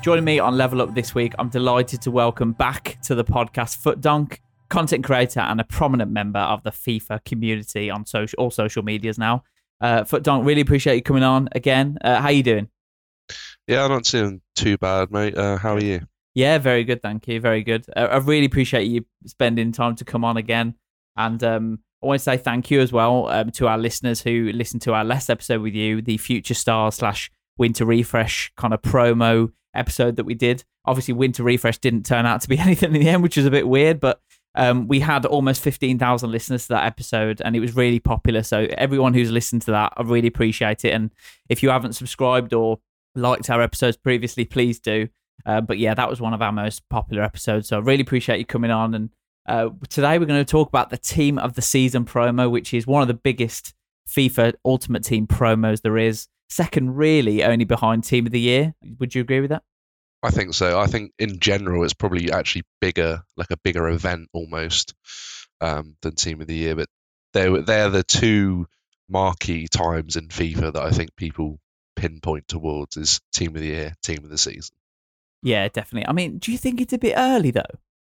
Joining me on Level Up this week, I'm delighted to welcome back to the podcast FutDonk, content creator and a prominent member of the FIFA community on social all social medias now. Uh, FutDonk, really appreciate you coming on again. Uh, how are you doing? Yeah, I'm not doing too bad, mate. Uh, how are you? Yeah, very good, thank you. Very good. Uh, I really appreciate you spending time to come on again, and um, I want to say thank you as well um, to our listeners who listened to our last episode with you, the Future Star slash Winter Refresh kind of promo episode that we did. Obviously, Winter Refresh didn't turn out to be anything in the end, which was a bit weird, but um, we had almost 15,000 listeners to that episode and it was really popular. So, everyone who's listened to that, I really appreciate it. And if you haven't subscribed or liked our episodes previously, please do. Uh, but yeah, that was one of our most popular episodes. So, I really appreciate you coming on. And uh, today, we're going to talk about the Team of the Season promo, which is one of the biggest FIFA Ultimate Team promos there is. Second, really, only behind Team of the Year. Would you agree with that? I think so. I think in general, it's probably actually bigger, like a bigger event almost um, than Team of the Year. But they're they're the two marquee times in FIFA that I think people pinpoint towards is Team of the Year, Team of the Season. Yeah, definitely. I mean, do you think it's a bit early though?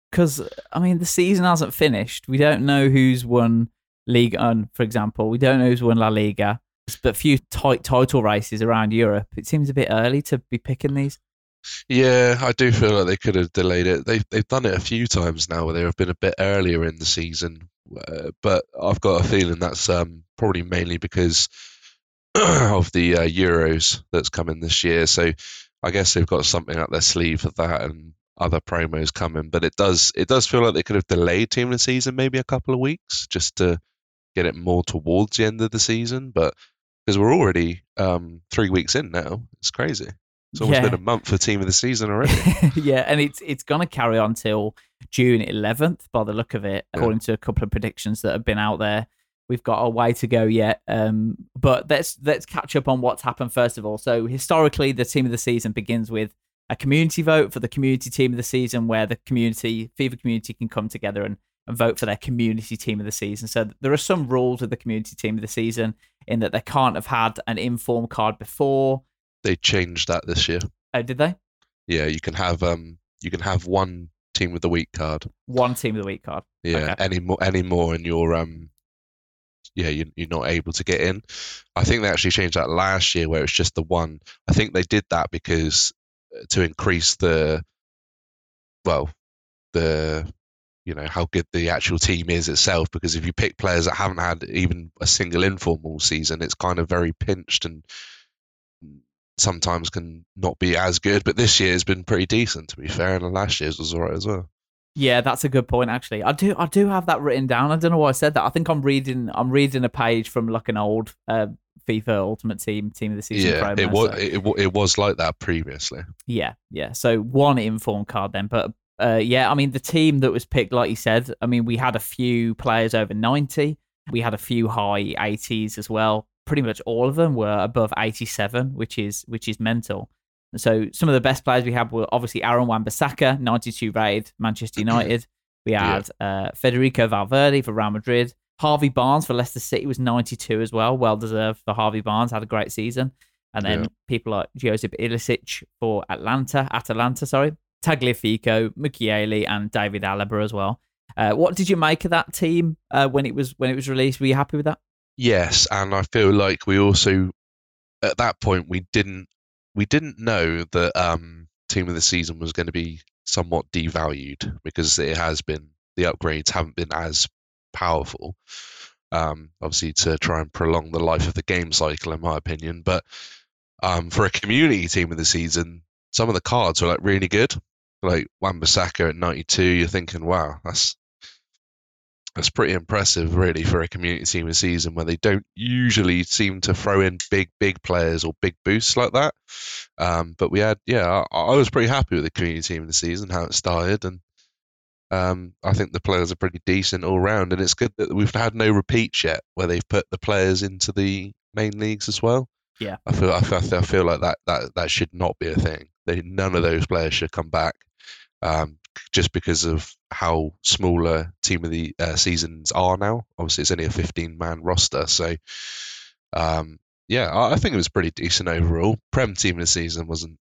Because I mean, the season hasn't finished. We don't know who's won League One, for example. We don't know who's won La Liga. But few tight title races around Europe. It seems a bit early to be picking these. Yeah, I do feel like they could have delayed it. They've they've done it a few times now where they have been a bit earlier in the season, uh, but I've got a feeling that's um, probably mainly because of the uh, Euros that's coming this year. So I guess they've got something up their sleeve for that and other promos coming. But it does it does feel like they could have delayed team of the season maybe a couple of weeks just to get it more towards the end of the season. But because we're already um, three weeks in now, it's crazy. It's almost Yeah. been a month for team of the season already. yeah, and it's it's gonna carry on till June 11th by the look of it, Yeah. according to a couple of predictions that have been out there. We've got a way to go yet, um, but let's let's catch up on what's happened first of all. So historically, the team of the season begins with a community vote for the community team of the season, where the community FIFA community can come together and, and vote for their community team of the season. So there are some rules with the community team of the season in that they can't have had an inform card before. they changed that this year. Oh, did they? Yeah, you can have um you can have one team of the week card. One team of the week card. Yeah, Okay. any more any more and you're um yeah, you, you're not able to get in. I think they actually changed that last year where it's just the one. I think they did that because uh, to increase the well, the you know how good the actual team is itself because if you pick players that haven't had even a single informal season it's kind of very pinched and sometimes can not be as good but this year has been pretty decent to be fair and last year's was alright as well Yeah, that's a good point. Actually, I do I do have that written down. I don't know why I said that. I think I'm reading I'm reading a page from like an old uh, FIFA Ultimate Team Team of the Season yeah promo. it was so- it, it was like that previously yeah, yeah. So one inform card then, but uh, yeah, I mean the team that was picked, like you said, I mean we had a few players over ninety. We had a few high 80s as well. Pretty much all of them were above 87, which is which is mental. So some of the best players we had were obviously Aaron Wan-Bissaka, 92 rated, Manchester United. We Yeah. had uh, Federico Valverde for Real Madrid. Harvey Barnes for Leicester City was 92 as well. Well deserved for Harvey Barnes. Had a great season. And then Yeah. people like Josip Ilicic for Atlanta, Atalanta, sorry. Tagliafico, Mukiele, and David Alaba as well. Uh, what did you make of that team uh, when it was when it was released? Were you happy with that? Yes, and I feel like we also at that point we didn't we didn't know that um team of the season was going to be somewhat devalued because it has been the upgrades haven't been as powerful. Um obviously to try and prolong the life of the game cycle in my opinion, but Um, for a community team of the season, some of the cards were like really good. Like Wan-Bissaka at 92, you're thinking, wow, that's that's pretty impressive, really, for a community team of the season where they don't usually seem to throw in big, big players or big boosts like that. Um, but we had, yeah, I, I, was pretty happy with the community team of the season, how it started, and um, I think the players are pretty decent all round. And it's good that we've had no repeats yet where they've put the players into the main leagues as well. Yeah, I feel, I feel, I feel like that, that that should not be a thing. They, none of those players should come back. Um, just because of how smaller team of the uh, seasons are now. Obviously, it's only a 15 man roster, so um, yeah, I, I, think it was pretty decent overall. Prem team of the season wasn't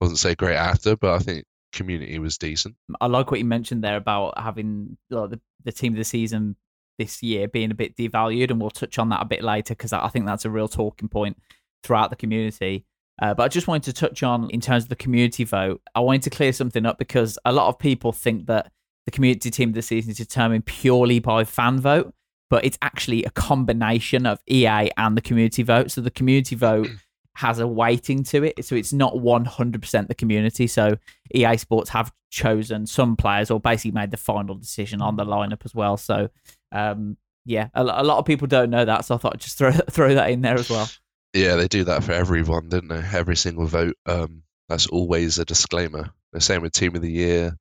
wasn't so great after, but I think community was decent. I like what you mentioned there about having like, the the team of the season this year being a bit devalued, and we'll touch on that a bit later because I think that's a real talking point throughout the community. Uh, but I just wanted to touch on, in terms of the community vote, I wanted to clear something up because a lot of people think that the community team of the season is determined purely by fan vote, but it's actually a combination of EA and the community vote. So the community vote has a weighting to it. So it's not 100% the community. So EA Sports have chosen some players or basically made the final decision on the lineup as well. So, um, yeah, a, a lot of people don't know that. So I thought I'd just throw, throw that in there as well. Yeah, they do that for everyone, don't they? Every single vote. Um, that's always a disclaimer. The same with Team of the Year,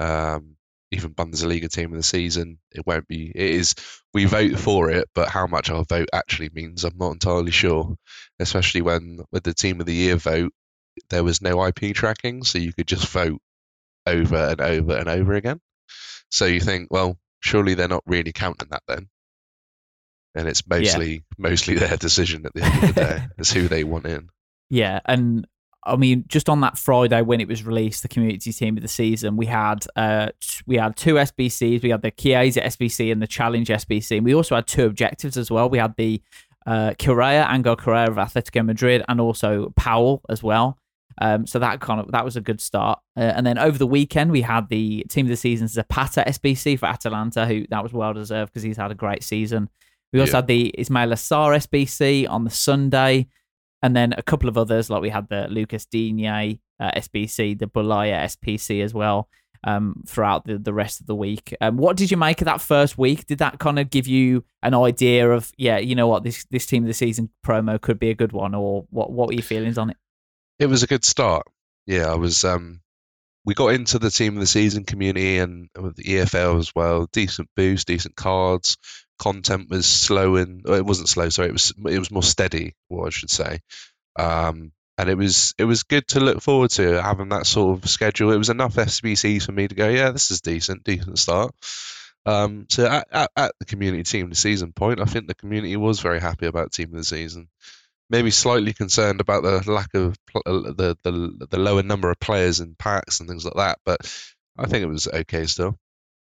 um, even Bundesliga Team of the Season. It won't be. It is. We vote for it, but how much our vote actually means, I'm not entirely sure. Especially when with the Team of the Year vote, there was no IP tracking, so you could just vote over and over and over again. So you think, well, surely they're not really counting that then and it's mostly yeah. mostly their decision at the end of the day. it's who they want in. Yeah, and I mean, just on that Friday when it was released, the community team of the season, we had uh we had two SBCs. We had the Chiesa SBC and the Challenge SBC. And we also had two objectives as well. We had the uh, Correa, Angel Correa of Atletico Madrid, and also Powell as well. Um, so that kind of that was a good start. Uh, and then over the weekend, we had the team of the season Zapata SBC for Atalanta, who that was well deserved because he's had a great season. We also yeah. had the Ismaïla Sarr SBC on the Sunday, and then a couple of others like we had the Lucas Digne uh, SBC, the Boulaya SBC as well. Um, throughout the, the rest of the week. Um, what did you make of that first week? Did that kind of give you an idea of, yeah, you know what, this this team of the season promo could be a good one, or what what were your feelings on it? It was a good start. Yeah, I was. Um, we got into the team of the season community and with the EFL as well. Decent boost, decent cards content was slow and it wasn't slow. Sorry, it was it was more steady. What I should say. Um, and it was it was good to look forward to having that sort of schedule. It was enough SBCs for me to go, yeah, this is decent, decent start. Um, so at, at, at, the community team of the season point, I think the community was very happy about team of the season. Maybe slightly concerned about the lack of uh, the the the lower number of players in packs and things like that, but I think it was okay still.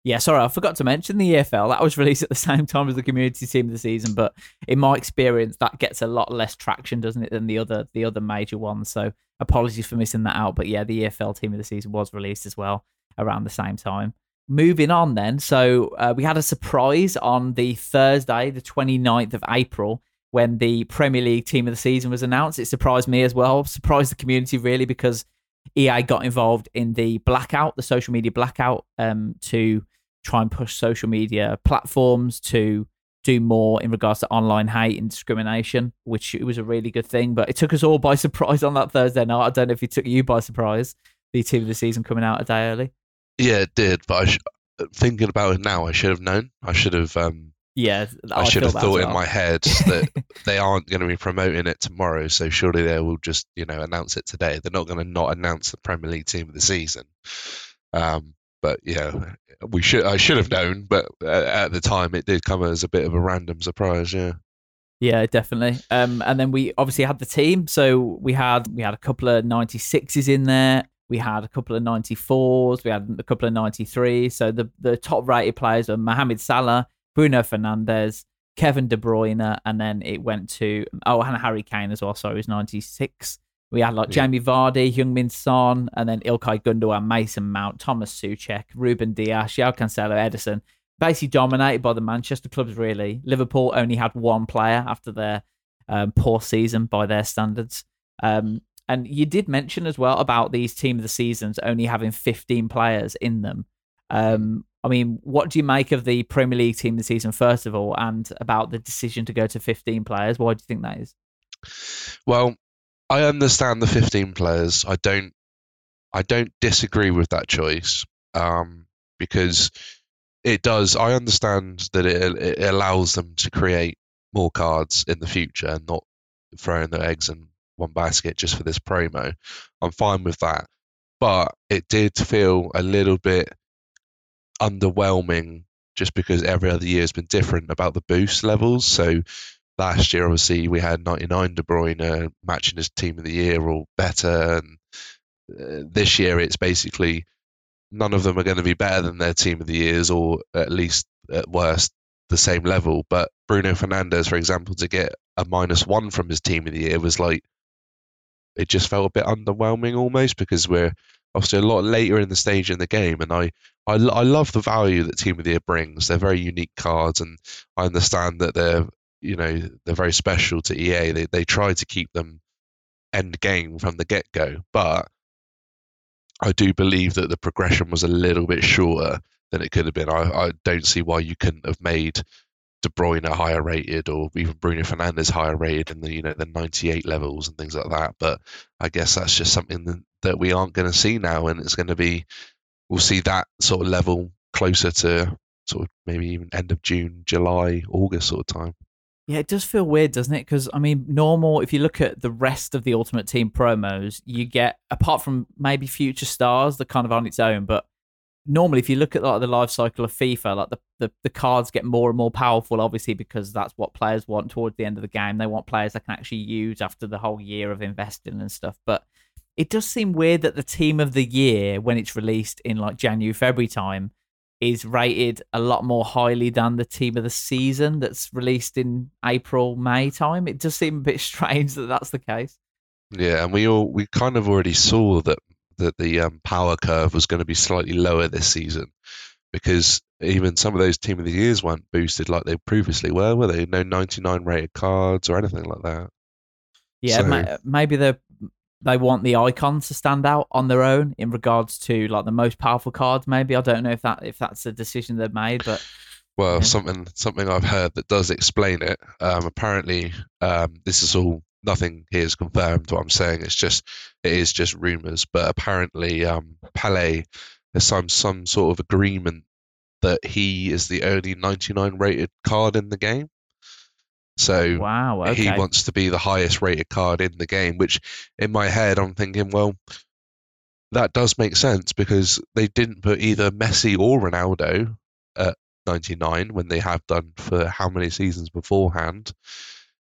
Yeah, sorry, I forgot to mention the EFL. That was released at the same time as the community team of the season, but in my experience, that gets a lot less traction, doesn't it, than the other the other major ones. So apologies for missing that out. But yeah, the EFL team of the season was released as well around the same time. Moving on then, so uh, we had a surprise on the Thursday, the 29th of April, when the Premier League team of the season was announced. It surprised me as well, surprised the community really because EA got involved in the blackout, the social media blackout, um, to try and push social media platforms to do more in regards to online hate and discrimination, which it was a really good thing. But it took us all by surprise on that Thursday night. I don't know if it took you by surprise, the team of the season coming out a day early. Yeah, it did. But I sh- thinking about it now, I should have known. I should have. Um, yeah, I, I should have thought well. in my head that they aren't going to be promoting it tomorrow. So surely they will just, you know, announce it today. They're not going to not announce the Premier League team of the season. Um, but yeah, we should I should have known, but at the time it did come as a bit of a random surprise. Yeah. Yeah, definitely. Um, and then we obviously had the team. So we had we had a couple of 96s in there. We had a couple of 94s. We had a couple of 93s. So the the top rated players were Mohamed Salah, Bruno Fernandes, Kevin De Bruyne, and then it went to oh and Harry Kane as well. Sorry, it was 96. We had like. Jamie Vardy, Heung-min Son, and then Ilkay Gundogan, Mason Mount, Thomas Soucek, Ruben Dias, João Cancelo, Ederson. Basically dominated by the Manchester clubs, really. Liverpool only had one player after their um, poor season by their standards. Um, and you did mention as well about these team of the seasons only having 15 players in them. Um, I mean, what do you make of the Premier League team of the season, first of all, and about the decision to go to 15 players? Why do you think that is? Well, I understand the 15 players. I don't. I don't disagree with that choice um, because it does. I understand that it, it allows them to create more cards in the future and not throwing their eggs in one basket just for this promo. I'm fine with that, but it did feel a little bit underwhelming just because every other year has been different about the boost levels. So last year, obviously, we had 99 De Bruyne matching his team of the year or better, and uh, this year it's basically none of them are going to be better than their team of the years, or at least at worst the same level. But Bruno Fernandes, for example, to get a minus one from his team of the year was like it just felt a bit underwhelming almost because we're obviously a lot later in the stage in the game, and I I, I love the value that Team of the Year brings. They're very unique cards, and I understand that they're you know they're very special to EA. They they try to keep them end game from the get go, but I do believe that the progression was a little bit shorter than it could have been. I, I don't see why you couldn't have made De Bruyne a higher rated or even Bruno Fernandes higher rated in the you know the 98 levels and things like that. But I guess that's just something that, that we aren't going to see now, and it's going to be we'll see that sort of level closer to sort of maybe even end of June, July, August sort of time. Yeah, it does feel weird, doesn't it? Because I mean, normal. If you look at the rest of the Ultimate Team promos, you get apart from maybe Future Stars, that kind of on its own. But normally, if you look at like the life cycle of FIFA, like the, the the cards get more and more powerful, obviously because that's what players want towards the end of the game. They want players they can actually use after the whole year of investing and stuff. But it does seem weird that the Team of the Year, when it's released in like January, February time, is rated a lot more highly than the team of the season that's released in April, May time. It does seem a bit strange that that's the case. Yeah, and we all we kind of already saw that that the um, power curve was going to be slightly lower this season because even some of those team of the years weren't boosted like they previously were, were they? No 99 rated cards or anything like that. Yeah, so, maybe they're they want the icons to stand out on their own in regards to like the most powerful cards. Maybe I don't know if that if that's a decision they've made, but well, yeah. something something I've heard that does explain it. Um, apparently, um, this is all nothing here is confirmed. What I'm saying it's just it is just rumors, but apparently, um, Pele has signed some sort of agreement that he is the only 99 rated card in the game. So wow, okay. he wants to be the highest rated card in the game, which in my head I'm thinking, well, that does make sense because they didn't put either Messi or Ronaldo at 99 when they have done for how many seasons beforehand.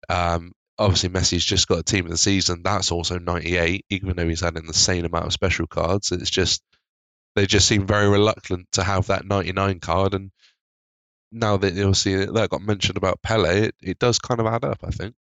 Um, obviously, Messi's just got a team of the season. That's also 98, even though he's had an insane amount of special cards. It's just they just seem very reluctant to have that 99 card, and now that you'll see that got mentioned about Pele, it, it does kind of add up, I think.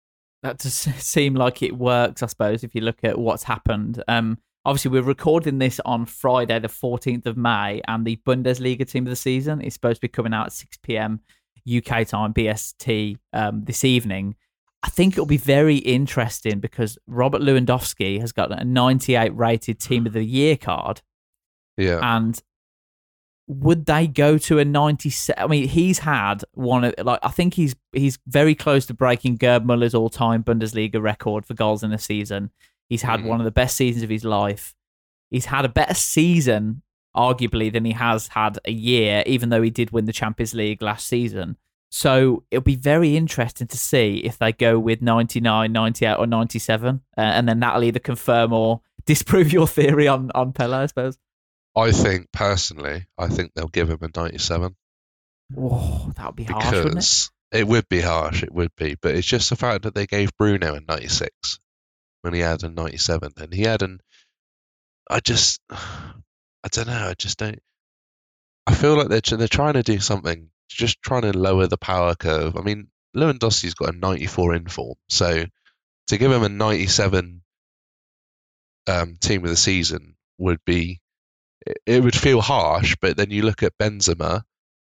That does seem like it works, I suppose, if you look at what's happened. Um, obviously, we're recording this on Friday, the 14th of May, and the Bundesliga team of the season is supposed to be coming out at 6 p.m. UK time, BST, um, this evening. I think it'll be very interesting because Robert Lewandowski has got a 98 rated team of the year card. Yeah. And would they go to a 97 i mean he's had one of like i think he's he's very close to breaking gerd muller's all-time bundesliga record for goals in a season. He's had mm. one of the best seasons of his life. He's had a better season arguably than he has had a year even though he did win the champions league last season. So it'll be very interesting to see if they go with 99 98 or 97 uh, and then that'll either confirm or disprove your theory on on pele i suppose I think personally, I think they'll give him a 97. Oh, that would be harsh, because it? it? would be harsh. It would be, but it's just the fact that they gave Bruno a 96 when he had a 97, and he had an. I just, I don't know. I just don't. I feel like they're they're trying to do something, just trying to lower the power curve. I mean, Lewandowski's got a 94 in form, so to give him a 97 um, team of the season would be it would feel harsh, but then you look at Benzema,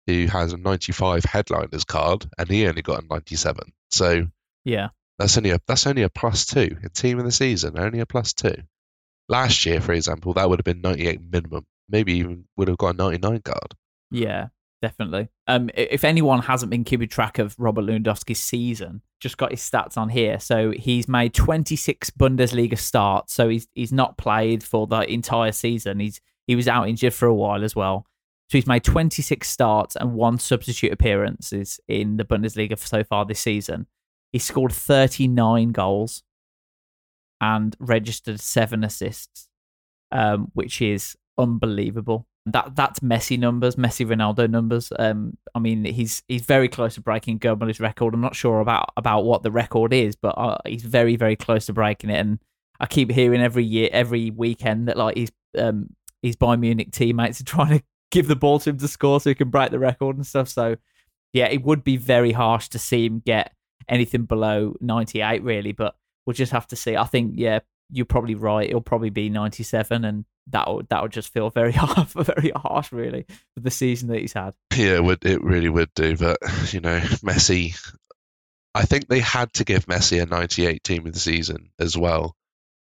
who has a 95 headliners card, and he only got a 97. So yeah, That's only a that's only a plus two in team of the season. Only a plus two. Last year, for example, that would have been 98 minimum. Maybe even would have got a 99 card. Yeah, definitely. Um, if anyone hasn't been keeping track of Robert Lewandowski's season, just got his stats on here. So he's made 26 Bundesliga starts. So he's he's not played for the entire season. He's he was out injured for a while as well. So he's made 26 starts and one substitute appearances in the Bundesliga so far this season. He scored 39 goals and registered seven assists, um, which is unbelievable. That that's Messi numbers, Messi Ronaldo numbers. Um, I mean, he's he's very close to breaking Gomez's record. I'm not sure about about what the record is, but uh, he's very very close to breaking it. And I keep hearing every year, every weekend that like he's um his Bayern Munich teammates are trying to give the ball to him to score so he can break the record and stuff. So yeah, it would be very harsh to see him get anything below 98 really, but we'll just have to see. I think yeah, you're probably right. It'll probably be 97 and that would that would just feel very hard, very harsh, really, for the season that he's had. Yeah, it would it really would do. But you know, Messi, I think they had to give Messi a 98 team of the season as well,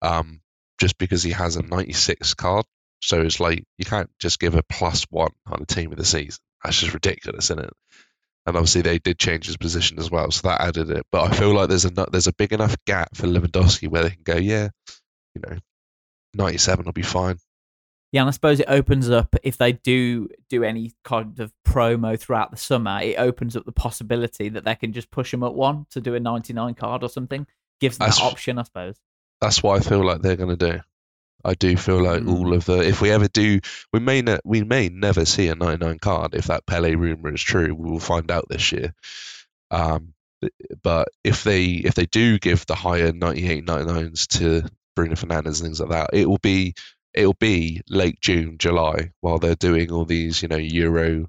um, just because he has a 96 card. So it's like you can't just give a plus one on a team of the season. That's just ridiculous, isn't it? And obviously they did change his position as well, so that added it. But I feel like there's a there's a big enough gap for Lewandowski where they can go, yeah, you know, 97 will be fine. Yeah, and I suppose it opens up if they do do any kind of promo throughout the summer. It opens up the possibility that they can just push him at one to do a 99 card or something. Gives them That's- that option, I suppose. That's what I feel like they're going to do. I do feel like Mm. all of the if we ever do, we may ne- we may never see a 99 card if that Pele rumor is true. We will find out this year. Um, but if they if they do give the higher 98 99s to Bruno Fernandes and things like that, it will be it'll be late June, July while they're doing all these you know Euro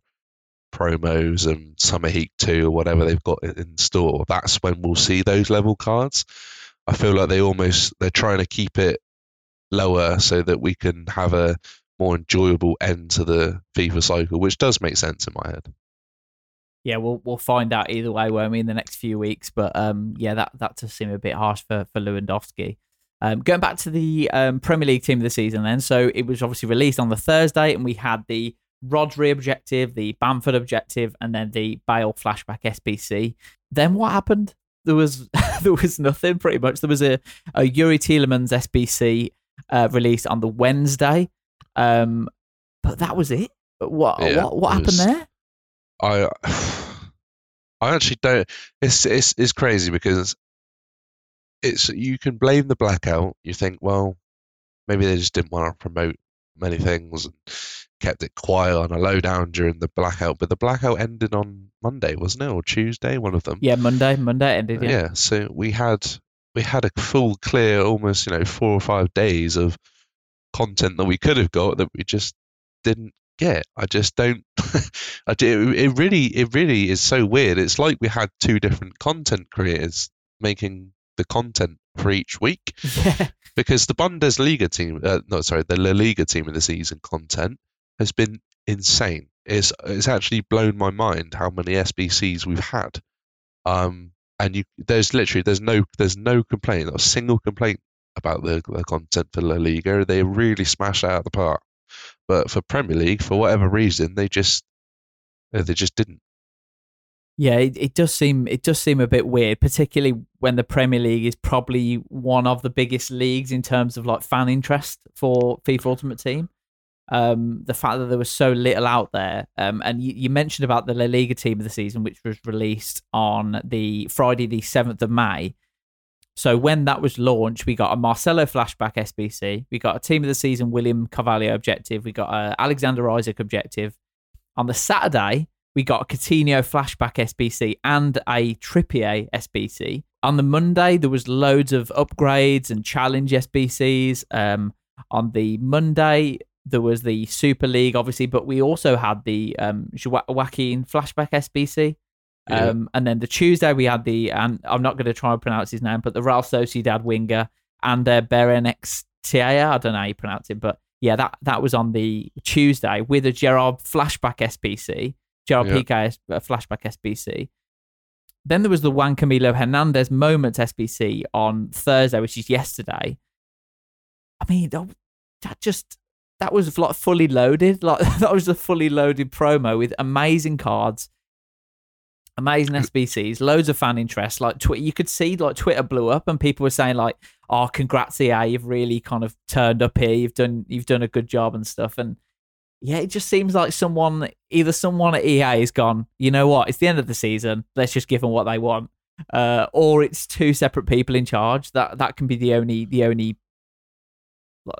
promos and Summer Heat 2 or whatever they've got in store. That's when we'll see those level cards. I feel like they almost they're trying to keep it lower so that we can have a more enjoyable end to the FIFA cycle, which does make sense in my head. Yeah, we'll we'll find out either way, won't we, in the next few weeks? But um, yeah, that that does seem a bit harsh for for Lewandowski. Um, going back to the um, Premier League team of the season, then, so it was obviously released on the Thursday, and we had the Rodri objective, the Bamford objective, and then the Bale flashback SBC. Then what happened? There was there was nothing pretty much. There was a, a Youri Tielemans SBC uh, released on the Wednesday, um, but that was it. What Yeah, what what happened was- there? I I actually don't. It's it's it's crazy because it's you can blame the blackout. You think, well, maybe they just didn't want to promote many things and kept it quiet on a lowdown during the blackout. But the blackout ended on Monday, wasn't it, or Tuesday? One of them. Yeah, Monday. Monday ended. Yeah. yeah so we had we had a full clear almost you know four or five days of content that we could have got that we just didn't get i just don't i do it really it really is so weird it's like we had two different content creators making the content for each week because the Bundesliga team, uh, no, sorry, the La Liga team of the season content has been insane. It's it's actually blown my mind how many SBCs we've had. Um, and you there's literally there's no there's no complaint, not a single complaint about the, the content for La Liga. They really smash out of the park. But for Premier League, for whatever reason, they just uh, they just didn't. Yeah, it, it does seem it does seem a bit weird, particularly when the Premier League is probably one of the biggest leagues in terms of like fan interest for FIFA Ultimate Team. Um, the fact that there was so little out there, um, and you, you mentioned about the La Liga team of the season, which was released on the Friday, the seventh of May. So when that was launched, we got a Marcelo flashback SBC, we got a team of the season William Carvalho objective, we got a Alexander Isak objective. On the Saturday, we got a Coutinho flashback SBC and a Trippier SBC. On the Monday, there was loads of upgrades and challenge SBCs. Um, on the Monday, there was the Super League, obviously, but we also had the um, Joa- Joaquin flashback SBC. Yeah. Um, and then the Tuesday, we had the, and I'm not going to try and pronounce his name, but the Real Sociedad winger and uh, Berenex Tiaya. I don't know how you pronounce it, but yeah, that, that was on the Tuesday with a Gerard flashback SBC. Gerard Yeah. S- uh, flashback SBC. then there was the Juan Camilo Hernandez Moments SBC on Thursday, which is yesterday. I mean, that just that was like fully loaded. Like that was a fully loaded promo with amazing cards, amazing SBCs, loads of fan interest. Like Twitter, you could see, like Twitter blew up, and people were saying like, "Oh, congrats, EA! You've really kind of turned up here. You've done you've done a good job and stuff." And yeah, it just seems like someone, either someone at EA has gone, you know what? It's the end of the season. Let's just give them what they want, uh, or it's two separate people in charge. That that can be the only the only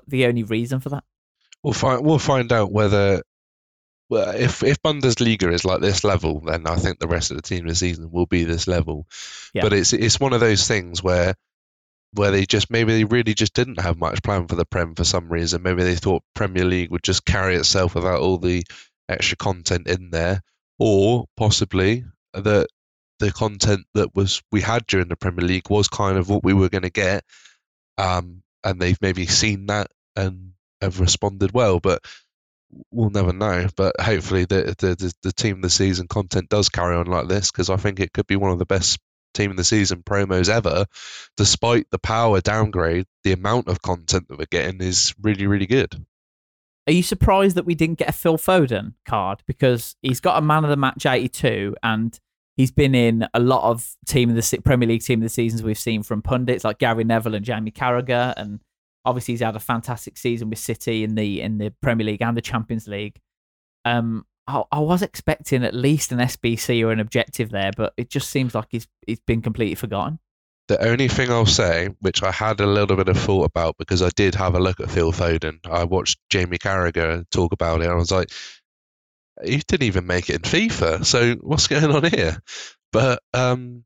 the only reason for that. We'll find we'll find out whether well, if if Bundesliga is like this level, then I think the rest of the team this season will be this level. Yeah. But it's it's one of those things where where they just maybe they really just didn't have much plan for the Prem for some reason. Maybe they thought Premier League would just carry itself without all the extra content in there, or possibly that the content that was we had during the Premier League was kind of what we were going to get, um, and they've maybe seen that and have responded well. But we'll never know. But hopefully, the the the, team of the season content does carry on like this because I think it could be one of the best team of the season promos ever. Despite the power downgrade, the amount of content that we're getting is really really good. Are you surprised that we didn't get a Phil Foden card because he's got a man of the match 82 and he's been in a lot of team of the Premier League team of the seasons we've seen from pundits like Gary Neville and Jamie Carragher and Obviously, he's had a fantastic season with City in the in the Premier League and the Champions League. Um, I, I was expecting at least an SBC or an objective there, but it just seems like he's he's been completely forgotten. The only thing I'll say, which I had a little bit of thought about because I did have a look at Phil Foden, I watched Jamie Carragher talk about it, and I was like, he didn't even make it in FIFA. So what's going on here? But um,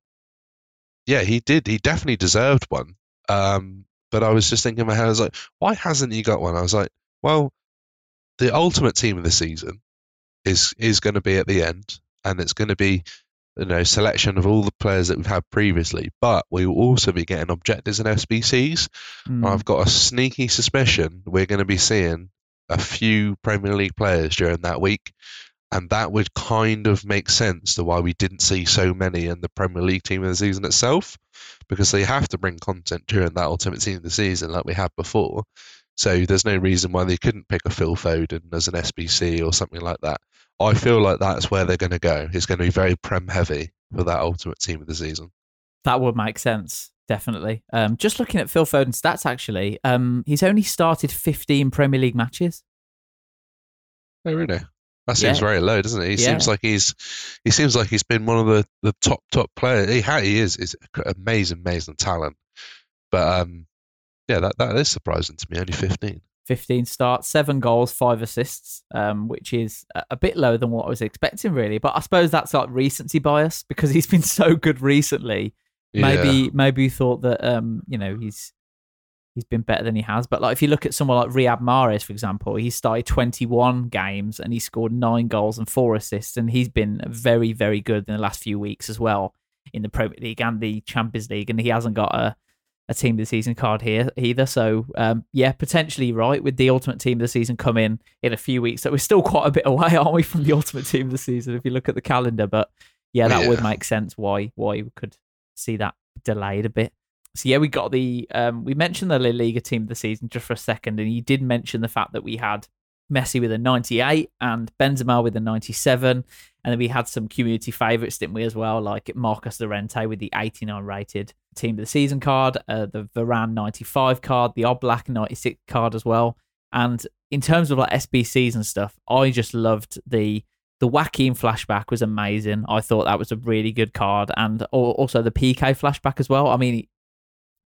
yeah, he did. He definitely deserved one. Um, but I was just thinking in my head, I was like, why hasn't he got one? I was like, well, the ultimate team of the season is is going to be at the end, and it's going to be you know selection of all the players that we've had previously. But we will also be getting objectives and SBCs. Mm. I've got a sneaky suspicion we're going to be seeing a few Premier League players during that week, and that would kind of make sense to why we didn't see so many in the Premier League team of the season itself, because they have to bring content during that Ultimate Team of the season like we had before. So there's no reason why they couldn't pick a Phil Foden as an SBC or something like that. I feel like that's where they're going to go. It's going to be very Prem heavy for that Ultimate Team of the season. That would make sense, definitely. Um, just looking at Phil Foden's stats, actually, um, he's only started 15 Premier League matches. Oh, really? That seems yeah. very low, doesn't it? He yeah. seems like he's he seems like he's been one of the, the top top players. He he is is amazing amazing talent, but um yeah that that is surprising to me. Only fifteen. 15 starts, seven goals, five assists, um, which is a bit lower than what I was expecting, really. But I suppose that's like recency bias because he's been so good recently. Maybe yeah. maybe you thought that um, you know he's he's been better than he has. But like if you look at someone like Riyad Mahrez, for example, he started 21 games and he scored nine goals and four assists, and he's been very, very good in the last few weeks as well in the Premier League and the Champions League, and he hasn't got a a team of the season card here either. So um, yeah, potentially right with the ultimate team of the season coming in a few weeks. So we're still quite a bit away, aren't we, from the ultimate team of the season if you look at the calendar? But yeah, that yeah. would make sense why why we could see that delayed a bit. So yeah, we got the um, we mentioned the La Liga team of the season just for a second, and you did mention the fact that we had Messi with a 98 and Benzema with a 97, and then we had some community favourites, didn't we, as well, like Marcos Llorente with the 89 rated team of the season card, uh, the Varane 95 card, the Oblak 96 card as well. And in terms of like SBCs and stuff, I just loved the the Joaquin flashback was amazing. I thought that was a really good card, and also the PK flashback as well. I mean,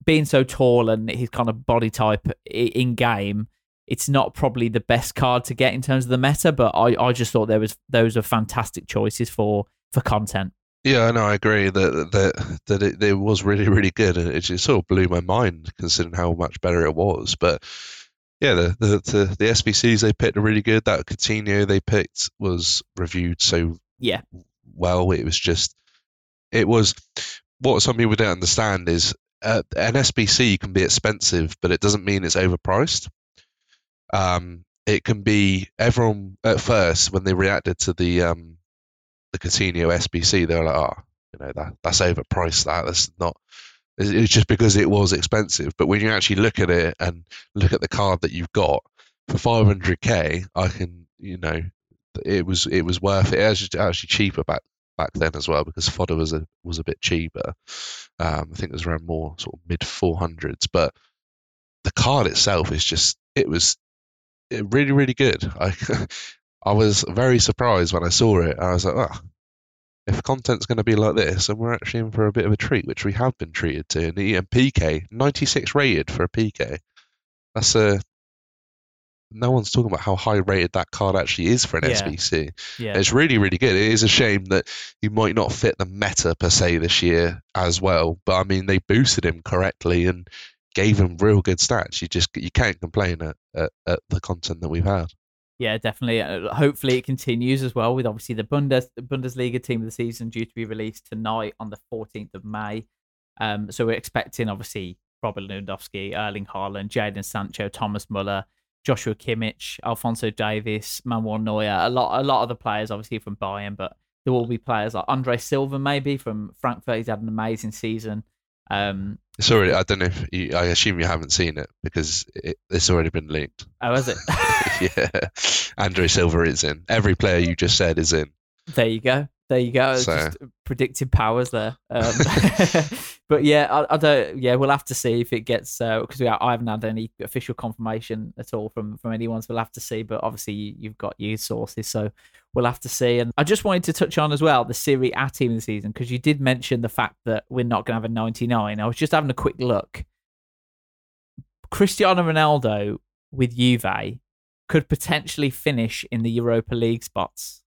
being so tall and his kind of body type in game, it's not probably the best card to get in terms of the meta. But I, I just thought there was those are fantastic choices for for content. Yeah, no, I agree that that that it, it was really really good, and it just sort of blew my mind considering how much better it was. But yeah, the the the, the SBCs they picked are really good. That Coutinho they picked was reviewed so yeah well. It was just it was what some people don't understand is uh, an SBC can be expensive, but it doesn't mean it's overpriced. Um, it can be everyone at first when they reacted to the um, the Coutinho SBC, they were like, "Oh, you know that that's overpriced. That that's not. It's just because it was expensive. But when you actually look at it and look at the card that you've got for 500k, I can you know it was it was worth it. It was actually cheaper back back then as well because fodder was a was a bit cheaper. Um, I think it was around more sort of mid 400s, but the card itself is just it was really really good. I I was very surprised when I saw it. I was like, oh, if content's going to be like this, and we're actually in for a bit of a treat, which we have been treated to. And, and PK, 96 rated for a PK. That's a. No one's talking about how high rated that card actually is for an Yeah. SBC. Yeah. It's really, really good. It is a shame that he might not fit the meta per se this year as well. But I mean, they boosted him correctly and gave him real good stats. You just you can't complain at, at, at the content that we've had. Yeah, definitely. Uh, hopefully, it continues as well with obviously the Bundes Bundesliga team of the season due to be released tonight on the 14th of May. Um, so we're expecting obviously Robert Lewandowski, Erling Haaland, Jadon Sancho, Thomas Muller, Joshua Kimmich, Alphonso Davies, Manuel Neuer. A lot, a lot of the players obviously from Bayern, but there will be players like Andre Silva maybe from Frankfurt. He's had an amazing season. Um, It's already. I don't know if you, I assume you haven't seen it because it, it's already been leaked. oh, is it? yeah, Andre Silva is in. Every player you just said is in. There you go. There you go. So- Just predictive powers there. Um, but yeah, I, I don't. Yeah, we'll have to see if it gets uh, because we I haven't had any official confirmation at all from from anyone. So we'll have to see. But obviously, you, you've got your sources, so we'll have to see. And I just wanted to touch on as well the Serie A team of the season because you did mention the fact that we're not going to have a 99. I was just having a quick look. Cristiano Ronaldo with Juve could potentially finish in the Europa League spots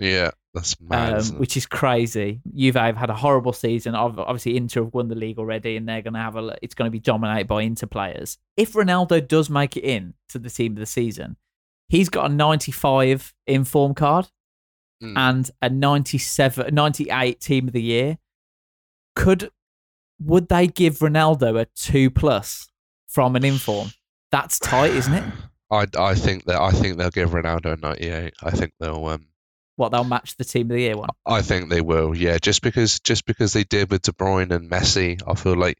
Yeah, that's mad. um, which is crazy. Juve have had a horrible season. Obviously, Inter have won the league already, and they're going to have a. It's going to be dominated by Inter players. If Ronaldo does make it in to the team of the season, he's got a 95 inform card Mm. and a 97, 98 team of the year. Could would they give Ronaldo a two plus from an inform? That's tight, isn't it? I, I think that I think they'll give Ronaldo a 98. I think they'll um What they'll match the team of the year one. I think they will. Yeah, just because just because they did with De Bruyne and Messi, I feel like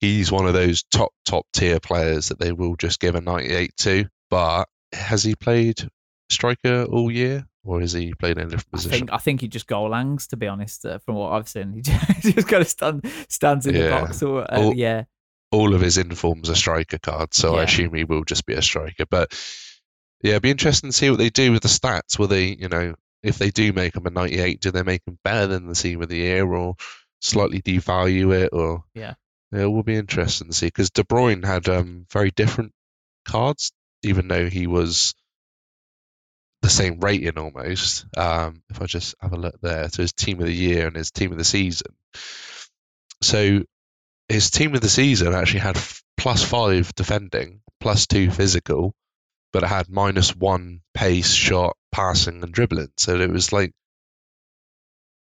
he's one of those top top tier players that they will just give a 98 to. But has he played striker all year, or has he played in a different I position? think I think he just goal langs to be honest. Uh, from what I've seen, he just, just kind of stand, stands in the box. Or uh, Or- yeah, all of his informs are striker cards, so I assume he will just be a striker. But yeah, it'd be interesting to see what they do with the stats. Will they, you know, if they do make him a 98, do they make him better than the team of the year, or slightly devalue it, or Yeah. it will be interesting to see because De Bruyne had um, very different cards, even though he was the same rating almost. Um, if I just have a look there, so his team of the year and his team of the season. So his team of the season actually had plus five defending, plus two physical, but it had minus one pace, shot, passing, and dribbling. So it was like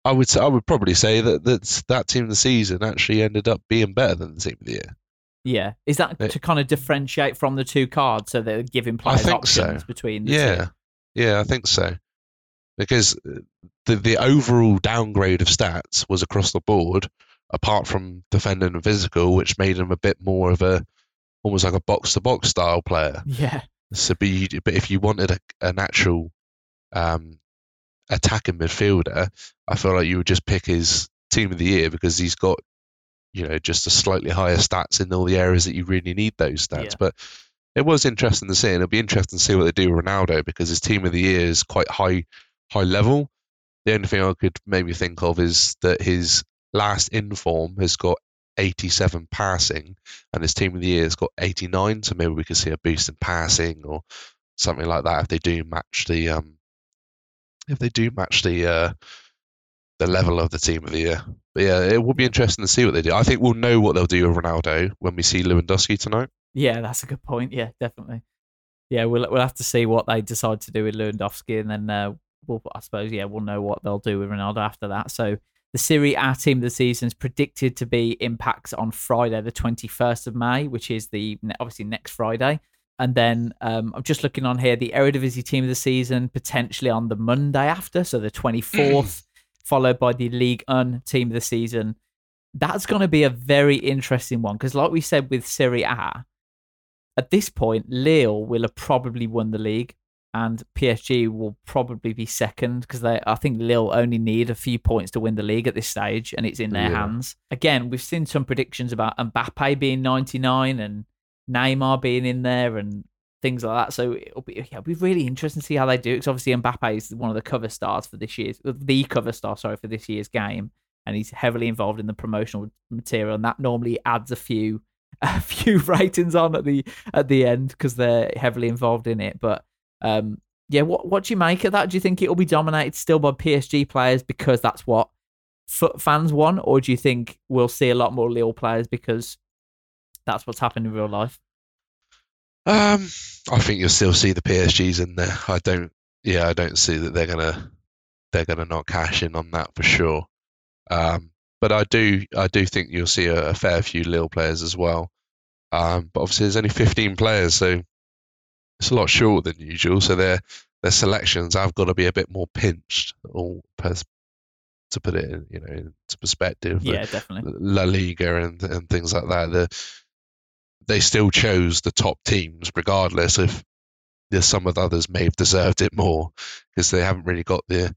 I would say, I would probably say that that's, that team of the season actually ended up being better than the team of the year. yeah. Is that It- to kind of differentiate from the two cards so they're giving players think so. options between the Yeah, two? yeah, I think so. Because uh, the the overall downgrade of stats was across the board, apart from defending and physical, which made him a bit more of a almost like a box to box style player. Yeah, So, but, you, but if you wanted a, an actual um, attacking midfielder, I feel like you would just pick his team of the year because he's got, you know, just a slightly higher stats in all the areas that you really need those stats. Yeah. But it was interesting to see, and it'll be interesting to see what they do with Ronaldo because his team of the year is quite high, high level. The only thing I could maybe think of is that his last inform has got 87 passing, and his team of the year has got 89. So maybe we could see a boost in passing or something like that if they do match the um if they do match the uh the level of the team of the year. But yeah, it will be interesting to see what they do. I think we'll know what they'll do with Ronaldo when we see Lewandowski tonight. yeah, that's a good point. Yeah, definitely. Yeah, we'll we'll have to see what they decide to do with Lewandowski, and then uh, we'll I suppose yeah we'll know what they'll do with Ronaldo after that. So the Serie A team of the season is predicted to be impacts on Friday, the twenty first of May, which is the obviously next Friday. And then um, I'm just looking on here, the Eredivisie team of the season potentially on the Monday after, so the 24th. followed by the League Un team of the season. That's going to be a very interesting one because, like we said with Serie A, at this point, Lille will have probably won the league and PSG will probably be second because they I think Lille only need a few points to win the league at this stage and it's in their yeah. hands. Again, we've seen some predictions about Mbappe being 99 and Neymar being in there and things like that. So it'll be yeah, it'll be really interesting to see how they do. Because obviously Mbappe is one of the cover stars for this year's uh, the cover star, sorry, for this year's game, and he's heavily involved in the promotional material, and that normally adds a few a few ratings on at the at the end because they're heavily involved in it. But um, yeah, what what do you make of that? Do you think it'll be dominated still by PSG players because that's what fans want, or do you think we'll see a lot more Lille players because that's what's happened in real life? Um, I think you'll still see the PSGs in there. I don't. Yeah, I don't see that they're gonna they're gonna not cash in on that for sure. Um, but I do I do think you'll see a, a fair few Lille players as well. Um, but obviously there's only 15 players, so it's a lot shorter than usual. So their their selections have got to be a bit more pinched, or pers- to put it in, you know into perspective. Yeah, definitely. La Liga and and things like that. The, they still chose the top teams, regardless if there's some of the others may have deserved it more because they haven't really got the.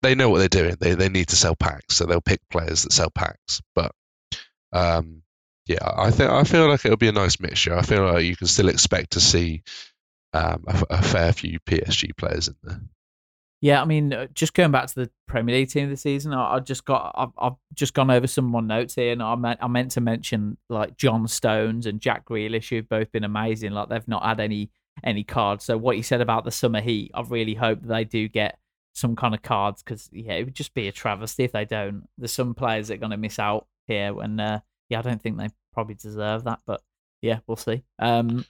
They know what they're doing. They they need to sell packs, so they'll pick players that sell packs. But um, yeah, I think I feel like it'll be a nice mixture. I feel like you can still expect to see um, a, a, fair few PSG players in there. Yeah, I mean, uh, just going back to the Premier League team of the season, I, I just got I've, I've, just gone over some more notes here, and I meant I meant to mention like John Stones and Jack Grealish, who've both been amazing. Like they've not had any any cards. So what you said about the summer heat, I really hope they do get some kind of cards because yeah, it would just be a travesty if they don't. There's some players that are going to miss out here, and uh, yeah, I don't think they probably deserve that, but yeah, we'll see. Um,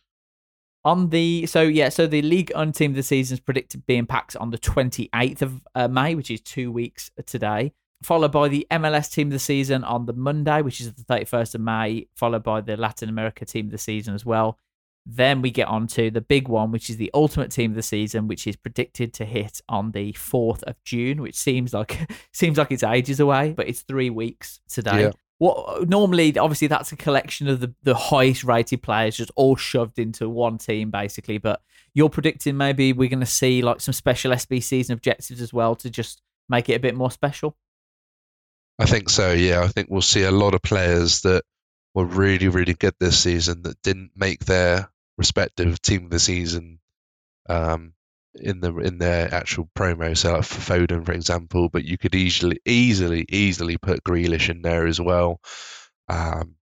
on the so yeah, so the Ligue 1 team of the season is predicted being packed on the 28th of uh, May, which is two weeks today. Followed by the MLS team of the season on the Monday, which is the 31st of May, followed by the Latin America team of the season as well. Then we get on to the big one, which is the ultimate team of the season, which is predicted to hit on the 4th of June, which seems like seems like it's ages away, but it's three weeks today. Yeah what normally obviously that's a collection of the, the highest rated players just all shoved into one team basically but you're predicting maybe we're going to see like some special sbcs and objectives as well to just make it a bit more special? I think so yeah. I think we'll see a lot of players that were really really good this season that didn't make their respective team of the season um, in the in their actual promo. So like for Foden, for example, but you could easily easily easily put Grealish in there as well. Um,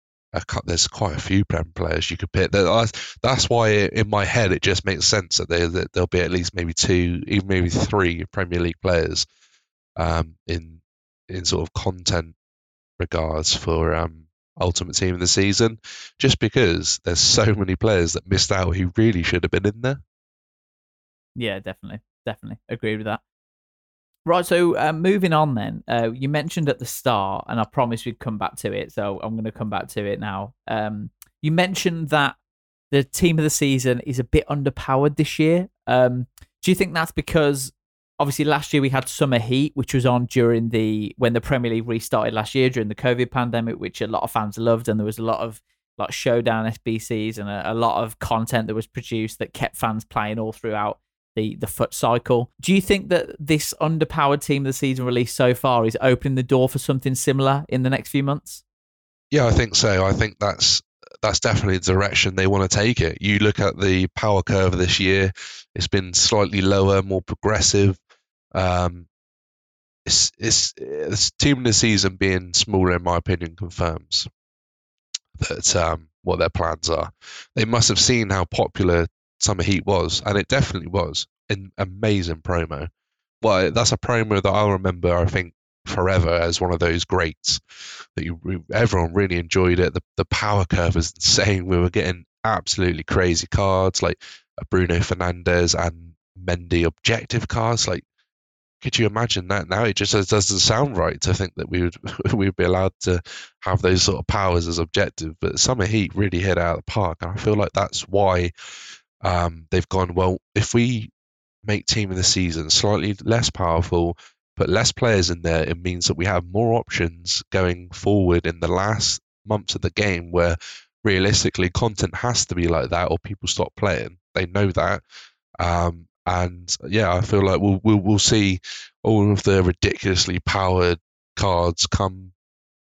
there's quite a few Prem players you could pick. That's why in my head it just makes sense that, they, that there'll be at least maybe two, even maybe three Premier League players um, in in sort of content regards for um, Ultimate Team of the season, just because there's so many players that missed out who really should have been in there. Yeah, definitely, definitely agree with that. Right, so uh, moving on then, uh, you mentioned at the start, and I promised we'd come back to it, so I'm going to come back to it now. Um, you mentioned that the team of the season is a bit underpowered this year. Um, do you think that's because obviously last year we had summer heat, which was on during the when the Premier League restarted last year during the COVID pandemic, which a lot of fans loved, and there was a lot of like showdown SBCs and a, a lot of content that was produced that kept fans playing all throughout the the FUT cycle. Do you think that this underpowered team of the season release so far is opening the door for something similar in the next few months? Yeah, I think so. I think that's that's definitely the direction they want to take it. You look at the power curve this year; it's been slightly lower, more progressive. Um, it's, it's, it's team of the season being smaller, in my opinion, confirms that um, what their plans are. They must have seen how popular Summer Heat was, and it definitely was an amazing promo. Well, that's a promo that I'll remember. I think forever as one of those greats that you everyone really enjoyed it. The the power curve is insane. We were getting absolutely crazy cards like Bruno Fernandes and Mendy objective cards. Like, could you imagine that? Now it just doesn't sound right to think that we would we would be allowed to have those sort of powers as objective. But Summer Heat really hit out of the park, and I feel like that's why um, they've gone well. If we make team of the season slightly less powerful, put less players in there, it means that we have more options going forward in the last months of the game where realistically content has to be like that or people stop playing. They know that. Um, and yeah, I feel like we'll, we'll we'll see all of the ridiculously powered cards come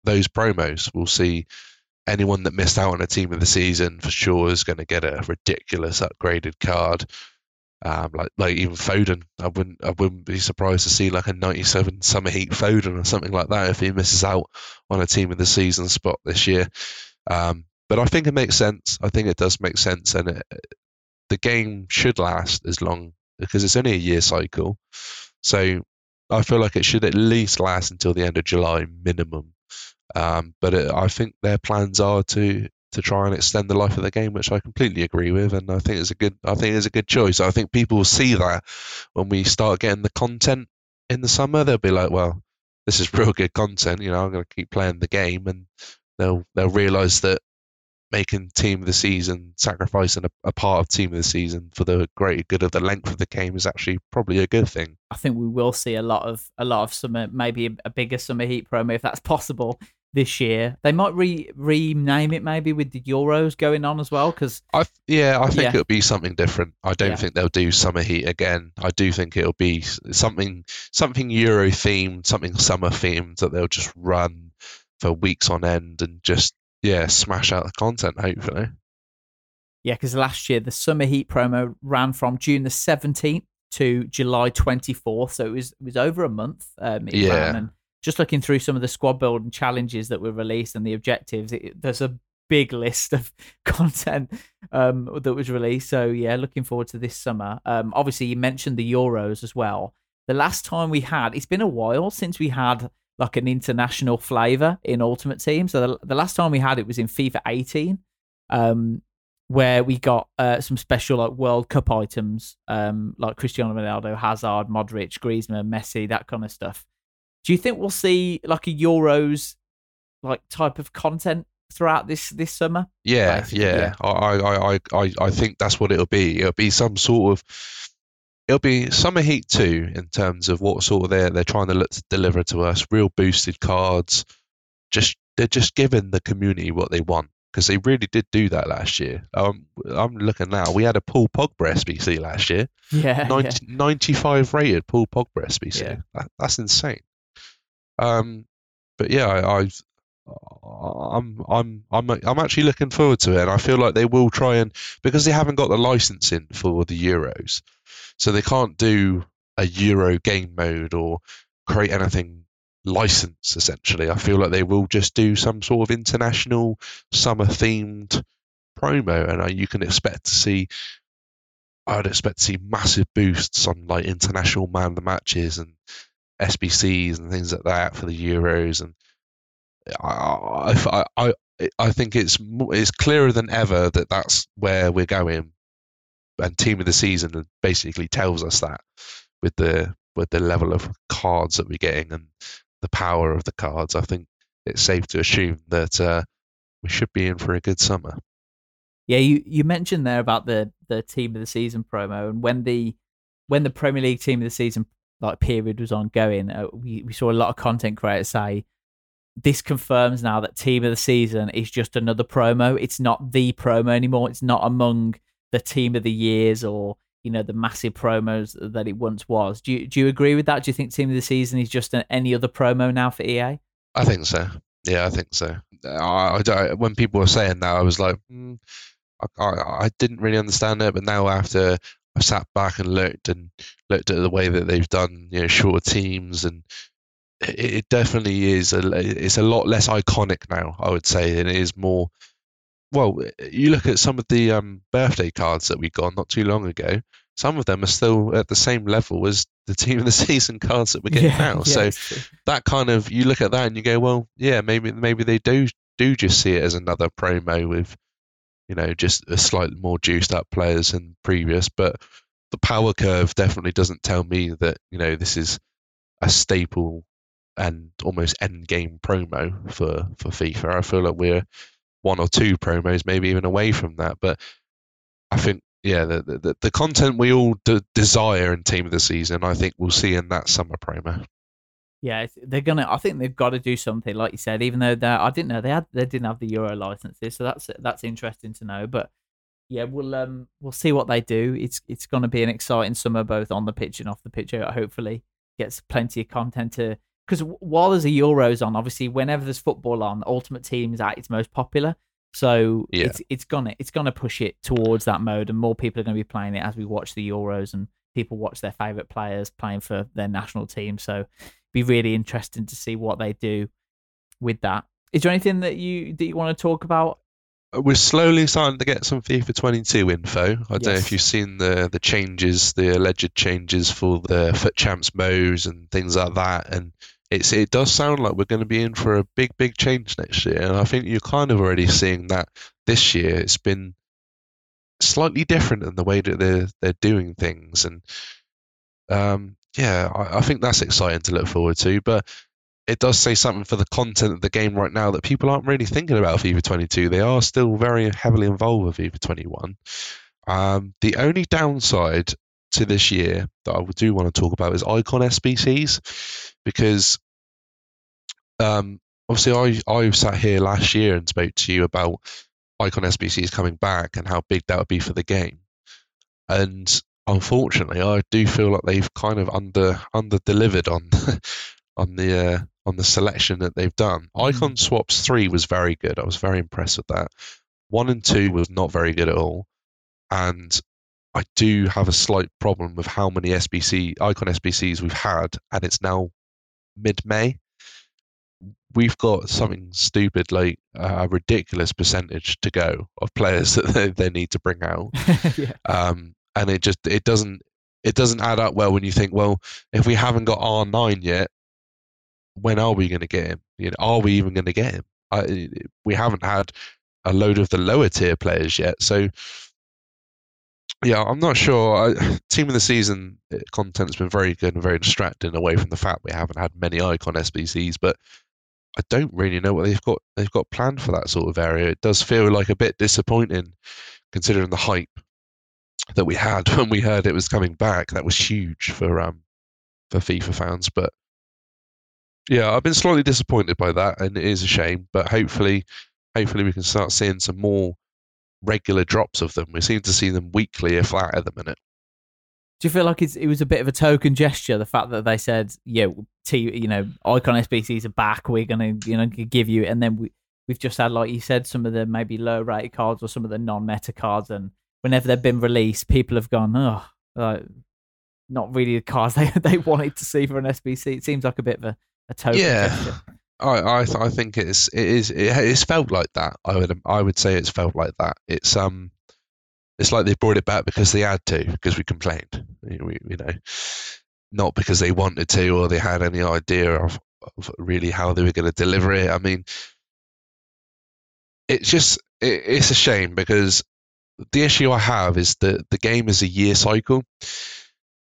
those promos. We'll see anyone that missed out on a team of the season for sure is going to get a ridiculous upgraded card. Um, like like even Foden, I wouldn't I wouldn't be surprised to see like a 97 Summer Heat Foden or something like that if he misses out on a team of the season spot this year. Um, but I think it makes sense. I think it does make sense, and it, the game should last as long because it's only a year cycle. So I feel like it should at least last until the end of July minimum. Um, but it, I think their plans are to to try and extend the life of the game, which I completely agree with, and I think it's a good. I think it's a good choice. I think people will see that when we start getting the content in the summer, they'll be like, "Well, this is real good content. You know, I'm going to keep playing the game," and they'll they'll realize that making team of the season, sacrificing a, a, part of team of the season for the greater good of the length of the game is actually probably a good thing. I think we will see a lot of a lot of summer, maybe a bigger summer heat promo if that's possible this year. They might re rename it maybe with the Euros going on as well. Because I yeah, I think yeah. it'll be something different. I don't yeah. think they'll do summer heat again. I do think it'll be something something Euro themed, something summer themed that they'll just run for weeks on end and just yeah smash out the content. Hopefully. Yeah, because last year the summer heat promo ran from June the seventeenth to July twenty fourth, so it was it was over a month. Um, yeah. and just looking through some of the squad building challenges that were released and the objectives, it, there's a big list of content um, that was released. So yeah, looking forward to this summer. Um, obviously, you mentioned the Euros as well. The last time we had, it's been a while since we had like an international flavor in Ultimate Team. So the, the last time we had it was in FIFA 18, um, where we got uh, some special like World Cup items, um, like Cristiano Ronaldo, Hazard, Modric, Griezmann, Messi, that kind of stuff. Do you think we'll see like a Euros like type of content throughout this this summer? Yeah, yeah. yeah. I, I, I, I think that's what it'll be. It'll be some sort of it'll be summer heat too in terms of what sort of they're they're trying to look to deliver to us. Real boosted cards. Just they're just giving the community what they want because they really did do that last year. Um, I'm looking now. We had a Paul Pogba SBC last year. Yeah, 90, yeah. 95 rated Paul Pogba SBC. Yeah. That, that's insane. Um, but yeah, I, I've I'm I'm I'm I'm actually looking forward to it, and I feel like they will try and because they haven't got the licensing for the Euros, so they can't do a Euro game mode or create anything licensed. Essentially, I feel like they will just do some sort of international summer themed promo, and uh, you can expect to see. I'd expect to see massive boosts on like international man of the matches and SBCs and things like that for the Euros, and I I I, I think it's it's clearer than ever that that's where we're going, and team of the season basically tells us that with the with the level of cards that we're getting and the power of the cards. I think it's safe to assume that uh, we should be in for a good summer. Yeah, you, you mentioned there about the the team of the season promo, and when the when the Premier League team of the season like period was ongoing, uh, we we saw a lot of content creators say this confirms now that team of the season is just another promo. It's not the promo anymore. It's not among the team of the years or you know the massive promos that it once was. Do you do you agree with that? Do you think team of the season is just an, any other promo now for EA? I think so. Yeah, I think so. I, I, when people were saying that, I was like, mm, I, I, didn't really understand it. But now after I sat back and looked and looked at the way that they've done, you know, shorter teams, and it, it definitely is a it's a lot less iconic now. I would say, and it is more. Well, you look at some of the um, birthday cards that we got not too long ago. Some of them are still at the same level as the team of the season cards that we're getting yeah, now. Yeah, so that kind of you look at that and you go, well, yeah, maybe maybe they do do just see it as another promo with you know, just a slightly more juiced up players than previous. But the power curve definitely doesn't tell me that, you know, this is a staple and almost end game promo for, for FIFA. I feel like we're one or two promos, maybe even away from that. But I think, yeah, the, the, the content we all de- desire in Team of the Season, I think we'll see in that summer promo. Yeah, they're gonna. I think they've got to do something, like you said. Even though they, I didn't know they had, they didn't have the Euro licenses, so that's that's interesting to know. But yeah, we'll um we'll see what they do. It's it's going to be an exciting summer, both on the pitch and off the pitch. Hopefully, gets plenty of content to because while there's a Euros on, obviously, whenever there's football on, Ultimate Team is at its most popular. So yeah. it's it's gonna it's gonna push it towards that mode, and more people are going to be playing it as we watch the Euros and people watch their favorite players playing for their national team. So be really interesting to see what they do with that. Is there anything that you that you want to talk about? Uh, we're slowly starting to get some FIFA 22 info. I yes. don't know if you've seen the the changes, the alleged changes for the FUT Champs modes and things like that, and it's it does sound like we're going to be in for a big big change next year and i think you're kind of already seeing that this year it's been slightly different in the way that they're they're doing things and um, yeah I, I, think that's exciting to look forward to but it does say something for the content of the game right now that people aren't really thinking about FIFA 22 they are still very heavily involved with FIFA 21 um, the only downside to this year that I do want to talk about is icon SBCs because um, obviously I I sat here last year and spoke to you about icon SBCs coming back and how big that would be for the game, and unfortunately I do feel like they've kind of under under delivered on on the uh, on the selection that they've done. Mm. Icon swaps three was very good. I was very impressed with that. One and two was not very good at all, and I do have a slight problem with how many SBC icon SBCs we've had, and it's now mid-May. We've got something stupid like a ridiculous percentage to go of players that they, they need to bring out, yeah. um, and it just it doesn't it doesn't add up well when you think, well, if we haven't got R nine yet, when are we going to get him? You know, are we even going to get him? I, we haven't had a load of the lower tier players yet, so yeah, I'm not sure. I, team of the season uh, content's been very good and very distracting away from the fact we haven't had many icon SBCs, but I don't really know what they've got they've got planned for that sort of area. It does feel like a bit disappointing considering the hype that we had when we heard it was coming back. That was huge for um for FIFA fans, but yeah, I've been slightly disappointed by that, and it is a shame. But hopefully, hopefully we can start seeing some more regular drops of them. We seem to see them weekly, if that, at the minute. Do you feel like it was a bit of a token gesture, the fact that they said, "Yeah, T, you know, Icon SBCs are back. We're gonna, you know, give you," and then we we've just had, like you said, some of the maybe low rated cards or some of the non-meta cards, and whenever they've been released, people have gone, "Oh, like, not really the cars they they wanted to see for an SBC." It seems like a bit of a, a token yeah. gesture. I I, I think it's it is it, it's felt like that. I would I would say it's felt like that. It's um it's like they brought it back because they had to because we complained. We, you know, not because they wanted to or they had any idea of, of really how they were going to deliver it. I mean, it's just it, it's a shame because the issue I have is that the game is a year cycle.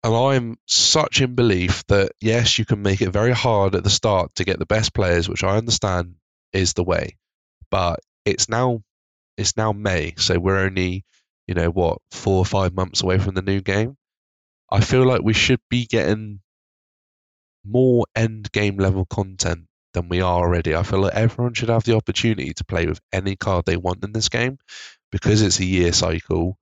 And I'm such in belief that yes, you can make it very hard at the start to get the best players, which I understand is the way. But it's now it's now May, so we're only, you know, what, four or five months away from the new game. I feel like we should be getting more end game level content than we are already. I feel like everyone should have the opportunity to play with any card they want in this game because it's a year cycle.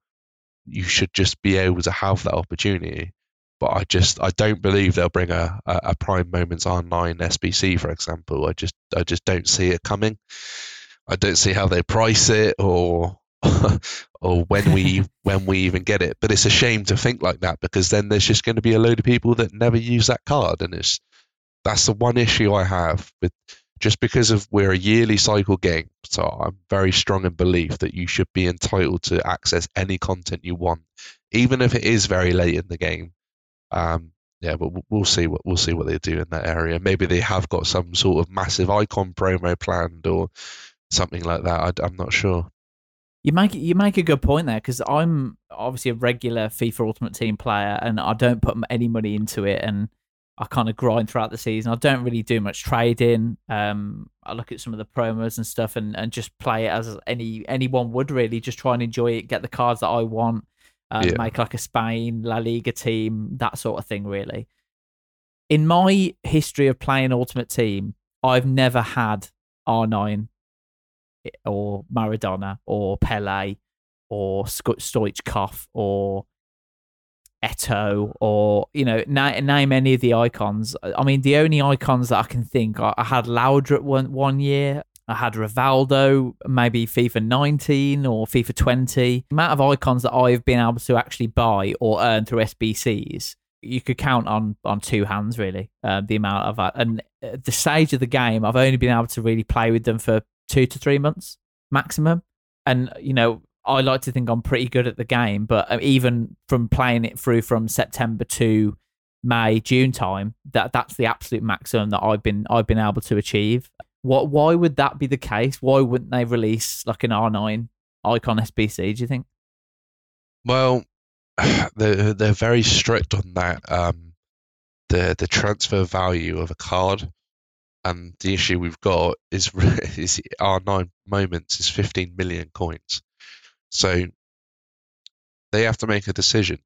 You should just be able to have that opportunity but I just I don't believe they'll bring a, a, a Prime Moments R9 SBC, for example. I just I just don't see it coming. I don't see how they price it or or when we when we even get it. But it's a shame to think like that because then there's just going to be a load of people that never use that card, and it's that's the one issue I have with just because of we're a yearly cycle game. So I'm very strong in belief that you should be entitled to access any content you want, even if it is very late in the game. Um, yeah, but we'll see what we'll see what they do in that area. Maybe they have got some sort of massive icon promo planned or something like that. I, am not sure. You make you make a good point there because I'm obviously a regular FIFA Ultimate Team player and I don't put any money into it and I kind of grind throughout the season. I don't really do much trading. Um, I look at some of the promos and stuff and, and just play it as any anyone would really. Just try and enjoy it, get the cards that I want, um, yeah. make like a Spain La Liga team, that sort of thing, really. in my history of playing Ultimate Team, I've never had R9 or Maradona or Pele or Stoichkov or Eto'o or you know na- name any of the icons. I mean, the only icons that I can think I, I had Laudrup one one year. I had Rivaldo, maybe FIFA 19 or FIFA 20. The amount of icons that I've been able to actually buy or earn through SBCs, you could count on on two hands really. Uh, the amount of that, and the stage of the game, I've only been able to really play with them for two to three months maximum. And you know, I like to think I'm pretty good at the game, but um, even from playing it through from September to May, June time, that that's the absolute maximum that I've been I've been able to achieve. What why would that be the case? Why wouldn't they release like an R9 icon SBC, do you think? Well, they're they're very strict on that. Um, the the transfer value of a card, and the issue we've got is is R9 moments is 15 million coins. So they have to make a decision.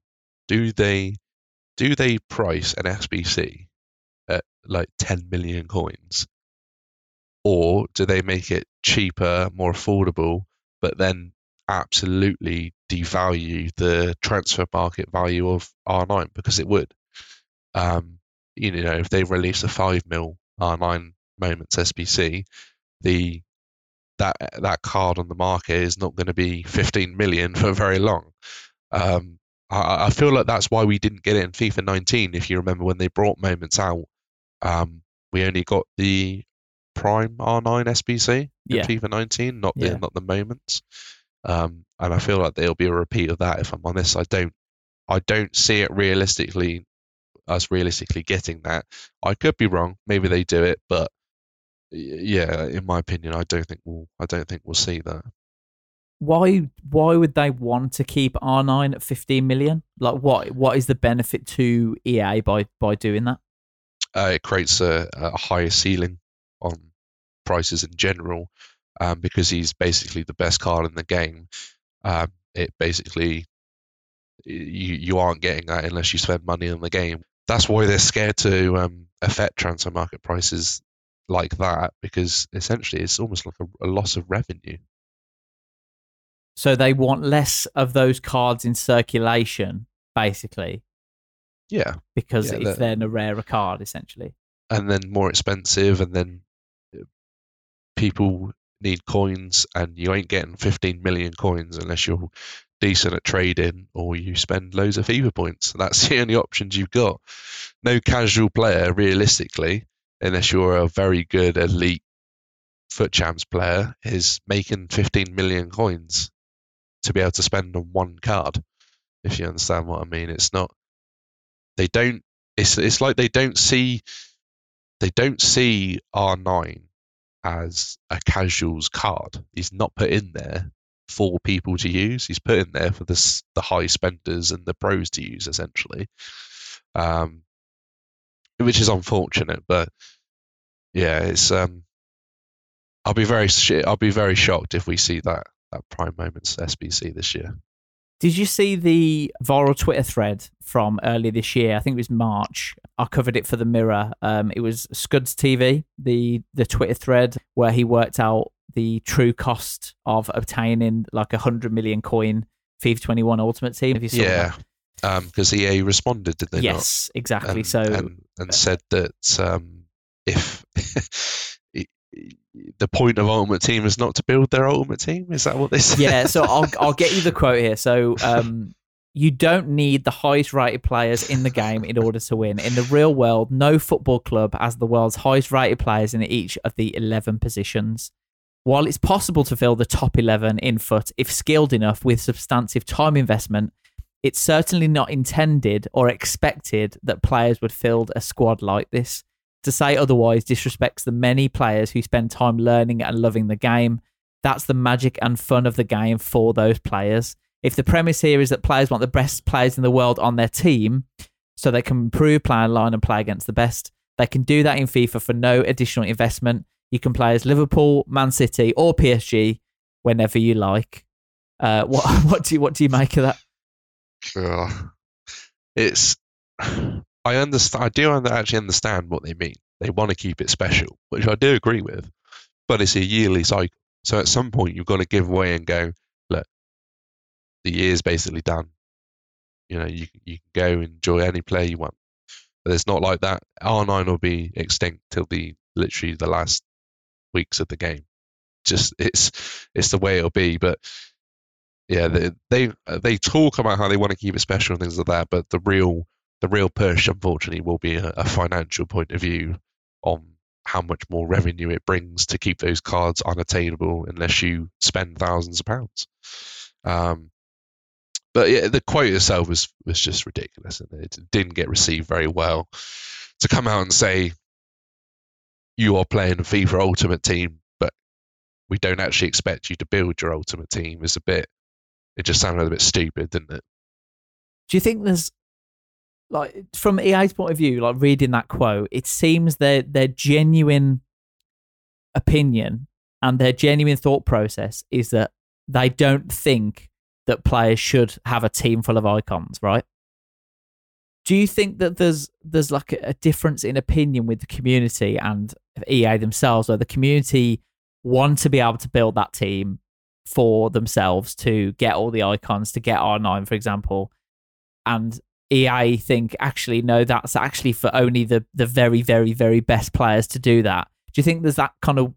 Do they do they price an SBC at like 10 million coins? Or do they make it cheaper, more affordable, but then absolutely devalue the transfer market value of R9 because it would. Um, you know, if they release a five mil R9 moments SBC, the that that card on the market is not going to be 15 million for very long. Um, I, I, feel like that's why we didn't get it in FIFA 19. If you remember when they brought moments out, um, we only got the Prime R9 SBC in yeah. FIFA 19, not the yeah. not the moments. Um, and I feel like there'll be a repeat of that. If I'm honest, I don't I don't see it realistically us realistically getting that. I could be wrong. Maybe they do it, but yeah, in my opinion, I don't think we'll I don't think we'll see that. Why why would they want to keep R9 at 15 million? Like what what is the benefit to EA by by doing that? Uh, it creates a, a higher ceiling on prices in general um, because he's basically the best card in the game. Um, it basically you you aren't getting that unless you spend money on the game. That's why they're scared to um, affect transfer market prices like that because essentially it's almost like a, a loss of revenue. So they want less of those cards in circulation, basically. Yeah. Because yeah, if they're, they're a rarer card, essentially. And then more expensive, and then uh, people need coins, and you ain't getting 15 million coins unless you're decent at trading or you spend loads of FIFA points. That's the only options you've got. No casual player, realistically, unless you're a very good elite FUT champs player, is making 15 million coins to be able to spend on one card. If you understand what I mean, it's not. They don't. It's it's like they don't see. They don't see R9 as a casuals card. He's not put in there for people to use. He's put in there for the the high spenders and the pros to use, essentially. Um, which is unfortunate. But yeah, it's um, I'll be very I'll be very shocked if we see that that Prime Moments SBC this year. Did you see the viral Twitter thread from earlier this year? I think it was March. I covered it for the Mirror. Um, it was Scuds TV, the the Twitter thread where he worked out the true cost of obtaining like a hundred million coin FIFA 21 Ultimate Team. Have you saw yeah, because um, EA responded, did they? Yes, not? exactly. And, so and, and said that um, if the point of Ultimate Team is not to build their Ultimate Team, is that what they say? Yeah. So I'll I'll get you the quote here. So um, you don't need the highest rated players in the game in order to win. In the real world, no football club has the world's highest rated players in each of the 11 positions. While it's possible to fill the top 11 in FUT if skilled enough with substantive time investment, it's certainly not intended or expected that players would fill a squad like this. To say otherwise disrespects the many players who spend time learning and loving the game. That's the magic and fun of the game for those players. If the premise here is that players want the best players in the world on their team so they can improve, play online, and play against the best, they can do that in FIFA for no additional investment you can play as Liverpool, Man City, or PSG whenever you like. Uh, what what do you what do you make of that? It's I understand. I do actually understand what they mean. They want to keep it special, which I do agree with. But it's a yearly cycle, so at some point you've got to give way and go. Look, the year's basically done. You know, you you can go enjoy any player you want. But it's not like that. R9 will be extinct till the literally the last weeks of the game. Just it's it's the way it'll be. But yeah, they they, they talk about how they want to keep it special and things like that. But the real the real push, unfortunately, will be a, a financial point of view on how much more revenue it brings to keep those cards unattainable unless you spend thousands of pounds. Um, but yeah, the quote itself was was just ridiculous, and it didn't get received very well. To come out and say you are playing a FIFA Ultimate Team, but we don't actually expect you to build your Ultimate Team is a bit. It just sounded a bit stupid, didn't it? Do you think there's like from EA's point of view, like reading that quote, it seems their their genuine opinion and their genuine thought process is that they don't think that players should have a team full of icons, right? Do you think that there's there's like a, difference in opinion with the community and EA themselves, where the community want to be able to build that team for themselves to get all the icons, to get R9, for example, and EA think actually no, that's actually for only the the very very very best players to do that. Do you think there's that kind of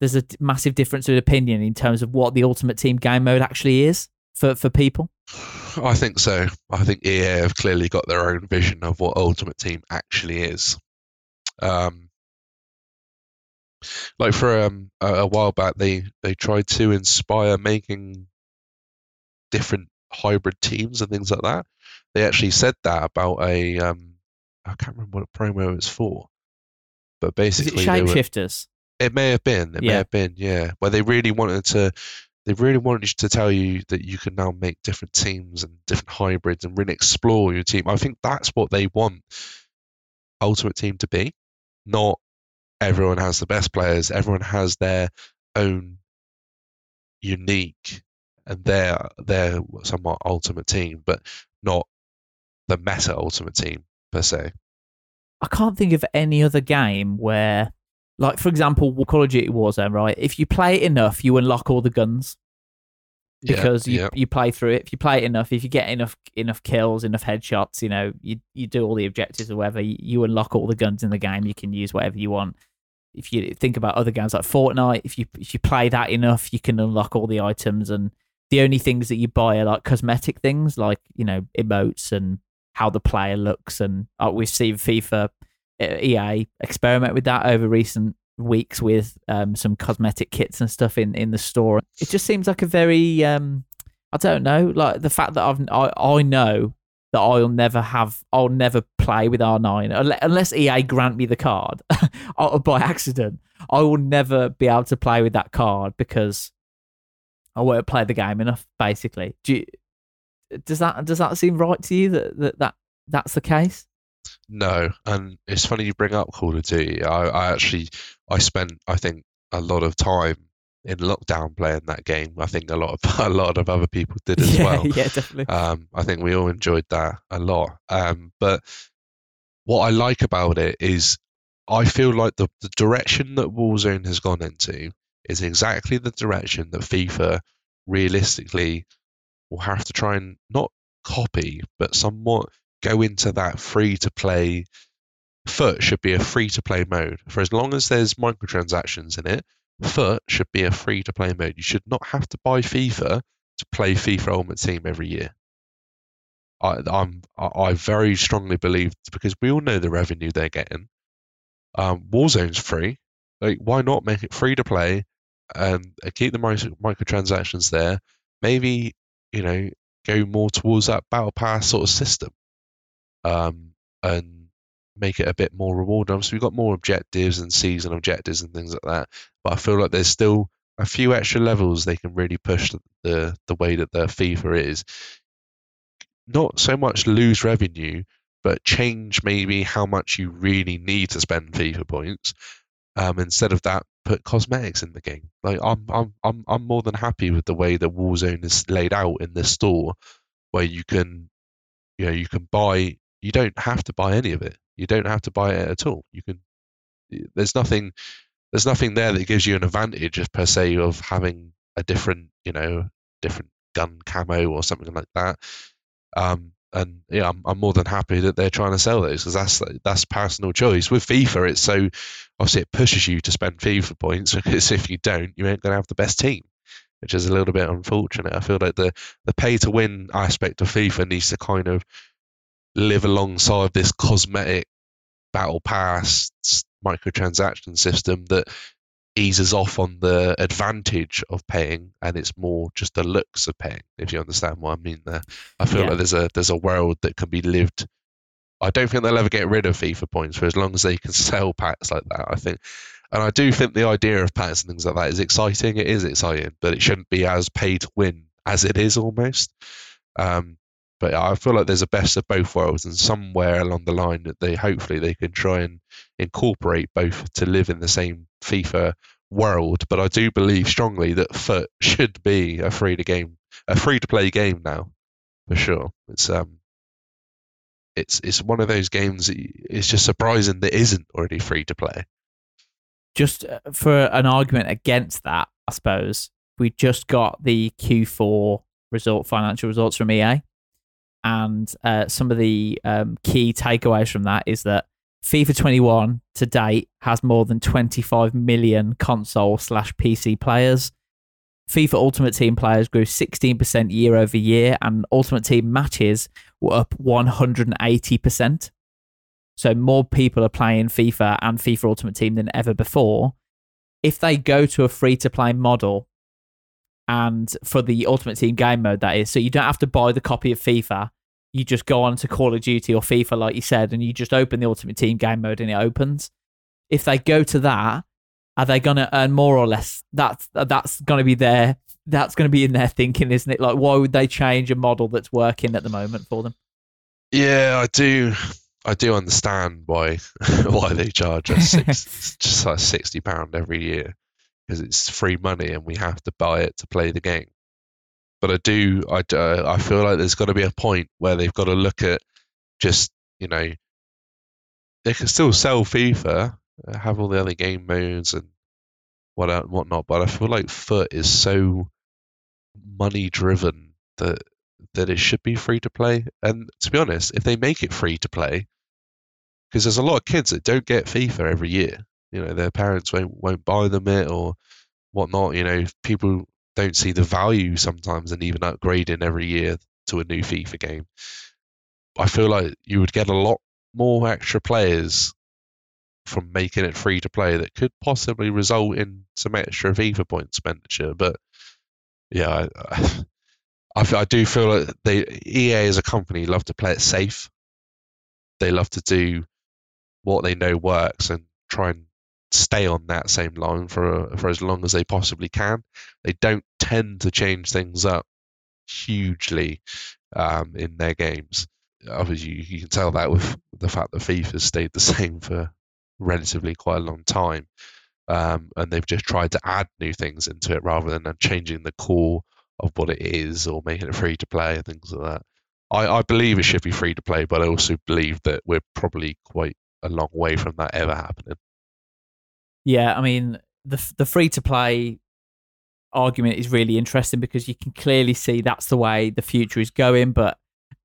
there's a massive difference of opinion in terms of what the Ultimate Team game mode actually is for for people? I think so. I think EA have clearly got their own vision of what Ultimate Team actually is. Um, like for um, a, a while back, they they tried to inspire making different hybrid teams and things like that they actually said that about a um, I can't remember what promo it was for, but basically, shapeshifters. It may have been. It yeah. may have been. Yeah, where they really wanted to. They really wanted to tell you that you can now make different teams and different hybrids and really explore your team. I think that's what they want Ultimate Team to be. Not everyone has the best players. Everyone has their own unique and their their somewhat ultimate team, but not the meta Ultimate Team per se. I can't think of any other game where, like for example, Call of Duty Warzone, right? If you play it enough, you unlock all the guns because yeah, you yeah. you play through it. If you play it enough, if you get enough enough kills, enough headshots, you know, you you do all the objectives or whatever. You, you unlock all the guns in the game. You can use whatever you want. If you think about other games like Fortnite, if you if you play that enough, you can unlock all the items and the only things that you buy are like cosmetic things, like you know emotes and how the player looks. And uh, we've seen FIFA uh, EA experiment with that over recent weeks with um, some cosmetic kits and stuff in, in the store. It just seems like a very, um, I don't know, like the fact that I've, I, I know that I'll never have, I'll never play with R9 unless EA grant me the card by accident. I will never be able to play with that card because I won't play the game enough. Basically, do you, does that does that seem right to you that, that, that that's the case? No, and it's funny you bring up Call of Duty. I, I actually I spent I think a lot of time in lockdown playing that game. I think a lot of a lot of other people did as yeah, well. Yeah, definitely. Um, I think we all enjoyed that a lot. Um, but what I like about it is I feel like the, the direction that Warzone has gone into is exactly the direction that FIFA realistically will have to try and not copy, but somewhat go into that free to play. FUT should be a free to play mode. For as long as there's microtransactions in it, FUT should be a free to play mode. You should not have to buy FIFA to play FIFA Ultimate Team every year. I, I'm I very strongly believe because we all know the revenue they're getting. Um, Warzone's free. Like, why not make it free to play and keep the microtransactions there? Maybe you know, go more towards that battle pass sort of system, um, and make it a bit more rewarding. So we've got more objectives and season objectives and things like that. But I feel like there's still a few extra levels they can really push the the way that the FIFA is. Not so much lose revenue, but change maybe how much you really need to spend FIFA points. Um, instead of that, put cosmetics in the game. Like I'm I'm I'm I'm more than happy with the way that Warzone is laid out in this store, where you can, you know, you can buy. you don't have to buy any of it. You don't have to buy it at all. You can. There's nothing. There's nothing there that gives you an advantage per se of having a different, you know, different gun camo or something like that. Um, and yeah, I'm, I'm more than happy that they're trying to sell those because that's that's personal choice. With FIFA, it's so obviously it pushes you to spend FIFA points because if you don't, you ain't going to have the best team, which is a little bit unfortunate. I feel like the the pay to win aspect of FIFA needs to kind of live alongside this cosmetic battle pass microtransaction system that eases off on the advantage of paying and it's more just the looks of paying if you understand what i mean there. I feel yeah. like there's a there's a world that can be lived. I don't think they'll ever get rid of fifa points for as long as they can sell packs like that i think and i do think the idea of packs and things like that is exciting. It is exciting but it shouldn't be as pay to win as it is almost. Um, but I feel like there's a best of both worlds, and somewhere along the line that they hopefully they can try and incorporate both to live in the same FIFA world. But I do believe strongly that FUT should be a free to game, a free to play game now, for sure. It's um, it's it's one of those games. It's just surprising that isn't already free to play. Just uh, for an argument against that, I suppose we just got the Q4 result financial results from EA and uh, some of the um, key takeaways from that is that FIFA 21 to date has more than 25 million console slash PC players. FIFA Ultimate Team players grew 16% year over year, and Ultimate Team matches were up 180%. So more people are playing FIFA and FIFA Ultimate Team than ever before. If they go to a free to play model, and for the Ultimate Team game mode, that is. So you don't have to buy the copy of FIFA. You just go on to Call of Duty or FIFA, like you said, and you just open the Ultimate Team game mode and it opens. If they go to that, are they going to earn more or less? That's that's going to be their that's going to be in their thinking, isn't it? Like, why would they change a model that's working at the moment for them? Yeah, I do. I do understand why why they charge us six, just like sixty pound every year because it's free money and we have to buy it to play the game. But I do, I, uh, I feel like there's got to be a point where they've got to look at just, you know, they can still sell FIFA, uh, have all the other game modes and what whatnot. But I feel like FUT is so money driven that that it should be free to play. And to be honest, if they make it free to play, because there's a lot of kids that don't get FIFA every year, you know their parents won't won't buy them it or whatnot. You know, people don't see the value sometimes in even upgrading every year to a new FIFA game. I feel like you would get a lot more extra players from making it free to play that could possibly result in some extra FIFA point expenditure. But yeah, I, I, I do feel like EA as a company love to play it safe. They love to do what they know works and try and stay on that same line for for as long as they possibly can. They don't tend to change things up hugely um, in their games. Obviously, you, you, can tell that with the fact that FIFA stayed the same for relatively quite a long time, um, and they've just tried to add new things into it rather than changing the core of what it is or making it free to play and things like that. I, I believe it should be free to play, but I also believe that we're probably quite a long way from that ever happening. Yeah, I mean the the free to play argument is really interesting because you can clearly see that's the way the future is going. But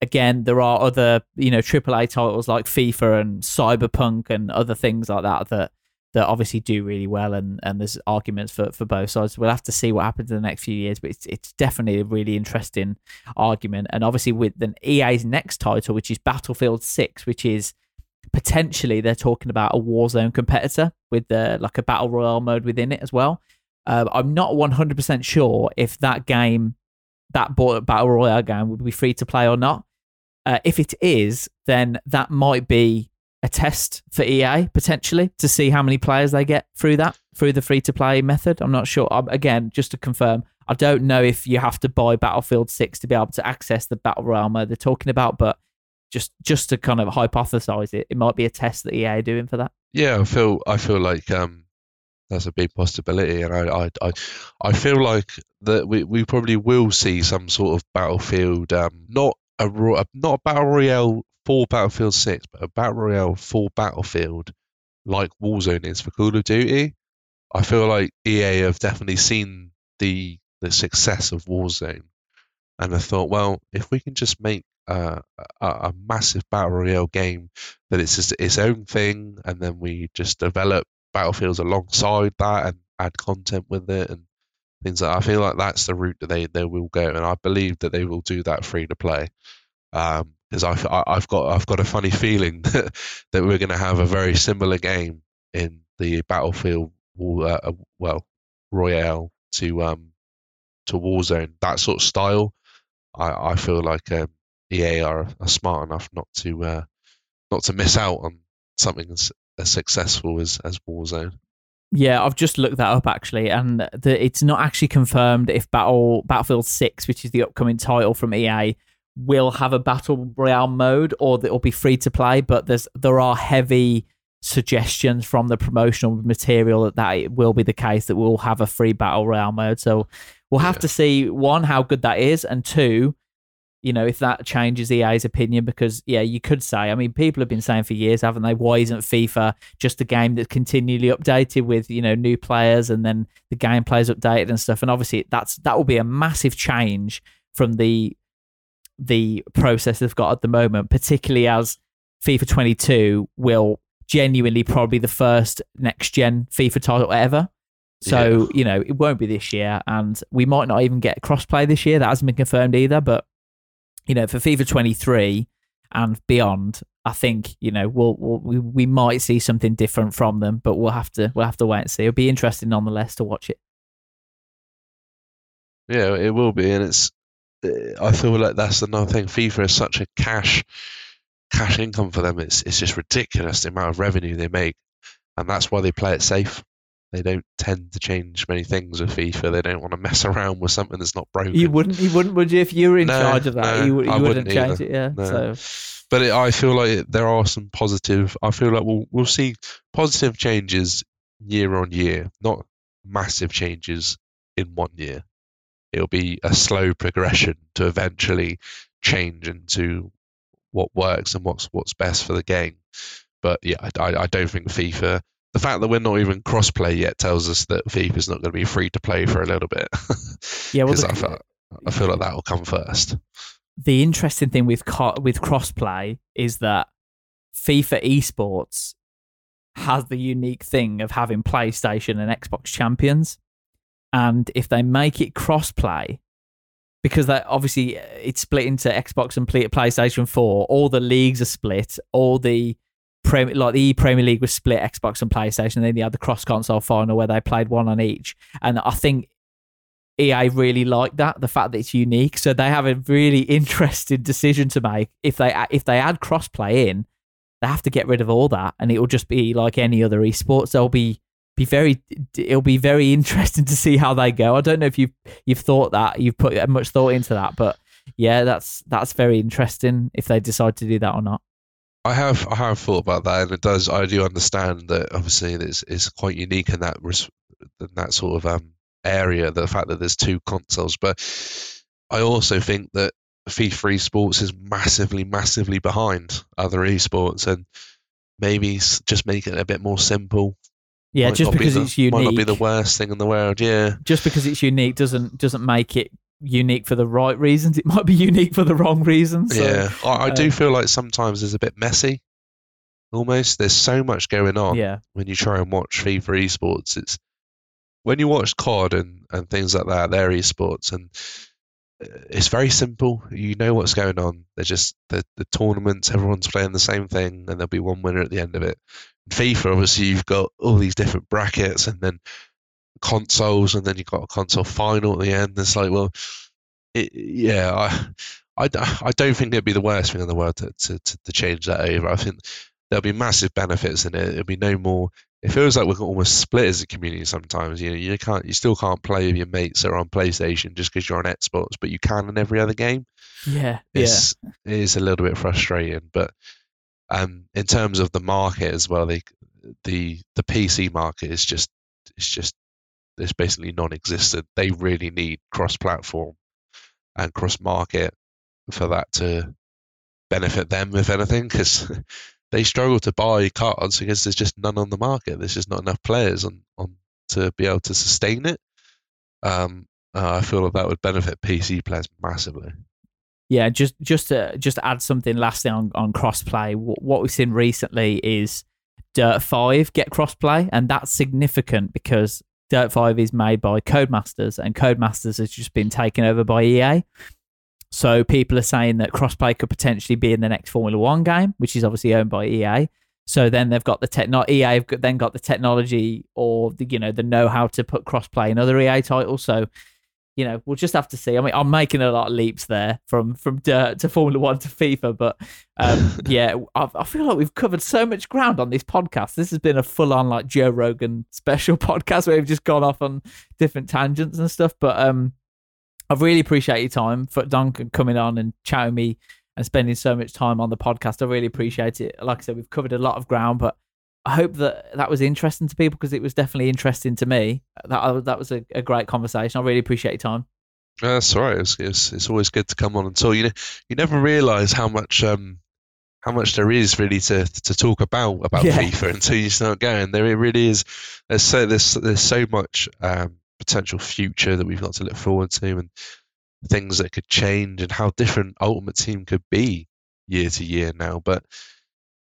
again, there are other you know AAA titles like FIFA and Cyberpunk and other things like that that that obviously do really well and, and there's arguments for, for both sides. We'll have to see what happens in the next few years, but it's it's definitely a really interesting argument. And obviously with the EA's next title, which is Battlefield Six, which is potentially they're talking about a Warzone competitor with the like a battle royale mode within it as well. Uh, I'm not 100% sure if that game, that battle royale game, would be free to play or not. Uh, if it is, then that might be a test for EA potentially to see how many players they get through that through the free to play method. I'm not sure. Um, again, just to confirm, I don't know if you have to buy Battlefield 6 to be able to access the battle royale mode they're talking about, but just just to kind of hypothesize it, it might be a test that EA are doing for that. Yeah, I feel I feel like um, that's a big possibility, and I I I, I feel like that we, we probably will see some sort of battlefield, um, not a not a battle royale for Battlefield 6, but a battle royale for Battlefield like Warzone is for Call of Duty, I feel like EA have definitely seen the the success of Warzone, and I thought, well, if we can just make uh, a, massive battle royale game that it's just its own thing, and then we just develop battlefields alongside that and add content with it and things like that. I feel like that's the route that they, they will go, and I believe that they will do that free to play. Um, Because um, I, I've got I've got a funny feeling that, that we're going to have a very similar game in the Battlefield uh, well Royale to um to Warzone that sort of style. I, I feel like um, EA are, are smart enough not to uh, not to miss out on something as, as successful as as Warzone. Yeah, I've just looked that up actually, and the, it's not actually confirmed if Battle Battlefield Six, which is the upcoming title from EA, will have a battle royale mode or that it will be free to play. But there's there are heavy suggestions from the promotional material that, that it will be the case that we'll have a free battle royale mode. So we'll have yeah. to see one how good that is, and two, you know, if that changes EA's opinion. Because yeah, you could say, I mean, people have been saying for years, haven't they? Why isn't FIFA just a game that's continually updated with you know new players and then the gameplay is updated and stuff? And obviously, that's that will be a massive change from the the process they've got at the moment, particularly as FIFA 22 will genuinely probably the first next gen FIFA title ever. So, yeah. you know, it won't be this year, and we might not even get crossplay this year. That hasn't been confirmed either. But, you know, for FIFA 23 and beyond, I think, you know, we'll, we'll we, we might see something different from them, but we'll have to we'll have to wait and see. It'll be interesting nonetheless to watch it. Yeah, it will be, and it's. Eh, I feel like that's another thing. FIFA is such a cash cash income for them. It's it's just ridiculous the amount of revenue they make, and that's why they play it safe. They don't tend to change many things with FIFA. They don't want to mess around with something that's not broken. You wouldn't, you wouldn't, would you? If you were in no, charge of that, no, you, you wouldn't, wouldn't change it. Yeah. No. So, but it, I feel like there are some positive. I feel like we'll we'll see positive changes year on year, not massive changes in one year. It'll be a slow progression to eventually change into what works and what's what's best for the game. But yeah, I, I don't think FIFA. The fact that we're not even cross-play yet tells us that FIFA is not going to be free to play for a little bit. yeah, well, the, I, feel, I feel like that will come first. The interesting thing with co- with cross-play is that FIFA esports has the unique thing of having PlayStation and Xbox champions. And if they make it cross-play, because that obviously it's split into Xbox and PlayStation 4. All the leagues are split. All the Premier, like the Premier League was split Xbox and PlayStation. And then they had the cross console final where they played one on each. And I think EA really like that, the fact that it's unique. So they have a really interesting decision to make. If they if they add crossplay in, they have to get rid of all that, and it will just be like any other esports. There'll be be very it'll be very interesting to see how they go. I don't know if you've you've thought that you've put much thought into that, but yeah, that's that's very interesting if they decide to do that or not. I have I have thought about that, and it does. I do understand that obviously it's it's quite unique in that in that sort of um area. The fact that there's two consoles, but I also think that FIFA esports is massively massively behind other esports, and maybe just make it a bit more simple yeah, might just because be the, it's unique might not be the worst thing in the world. Yeah, just because it's unique doesn't doesn't make it unique for the right reasons. It might be unique for the wrong reasons. So, yeah, I, I do uh, feel like sometimes it's a bit messy. Almost, there's so much going on. Yeah. When you try and watch FIFA esports, it's when you watch COD and and things like that. They're esports, and uh, it's very simple. You know what's going on. They're just the the tournaments. Everyone's playing the same thing, and there'll be one winner at the end of it. FIFA, obviously, you've got all these different brackets and then consoles, and then you've got a console final at the end. It's like, well, it, yeah, I, I, I don't think it'd be the worst thing in the world to, to, to, change that over. I think there'll be massive benefits in it. It'll be no more. It feels like we're almost split as a community sometimes. You know, you can't, you still can't play with your mates that are on PlayStation just because you're on Xbox, but you can in every other game. Yeah, it's, yeah. It is a little bit frustrating, but um, in terms of the market as well, the the the PC market is just it's just it's basically non-existent. They really need cross-platform and cross-market for that to benefit them if anything because they struggle to buy cards because there's just none on the market. There's just not enough players on, on to be able to sustain it. Um, uh, I feel like that would benefit PC players massively. Yeah, just just to just to add something lastly on on crossplay. What we've seen recently is Dirt Five get crossplay, and that's significant because Dirt Five is made by Codemasters, and Codemasters has just been taken over by EA. So people are saying that crossplay could potentially be in the next Formula One game, which is obviously owned by EA. So then they've got the tech, not EA, have then got the technology or the you know the know how to put crossplay in other EA titles. So you know we'll just have to see. I mean, I'm making a lot of leaps there from from Dirt to Formula One to FIFA, but um, yeah, I, I, feel like we've covered so much ground on this podcast. This has been a full on like Joe Rogan special podcast where we've just gone off on different tangents and stuff. But um, I really appreciate your time for Duncan coming on and chatting me and spending so much time on the podcast. I really appreciate it. Like I said, we've covered a lot of ground, but I hope that that was interesting to people because it was definitely interesting to me. That that was a, a great conversation. I really appreciate your time. That's all right. It's, it's, it's always good to come on and talk. You know, you never realise how much um how much there is really to to talk about about yeah. FIFA until you start going. There really is. There's so there's there's so much um, potential future that we've got to look forward to, and things that could change, and how different Ultimate Team could be year to year now. But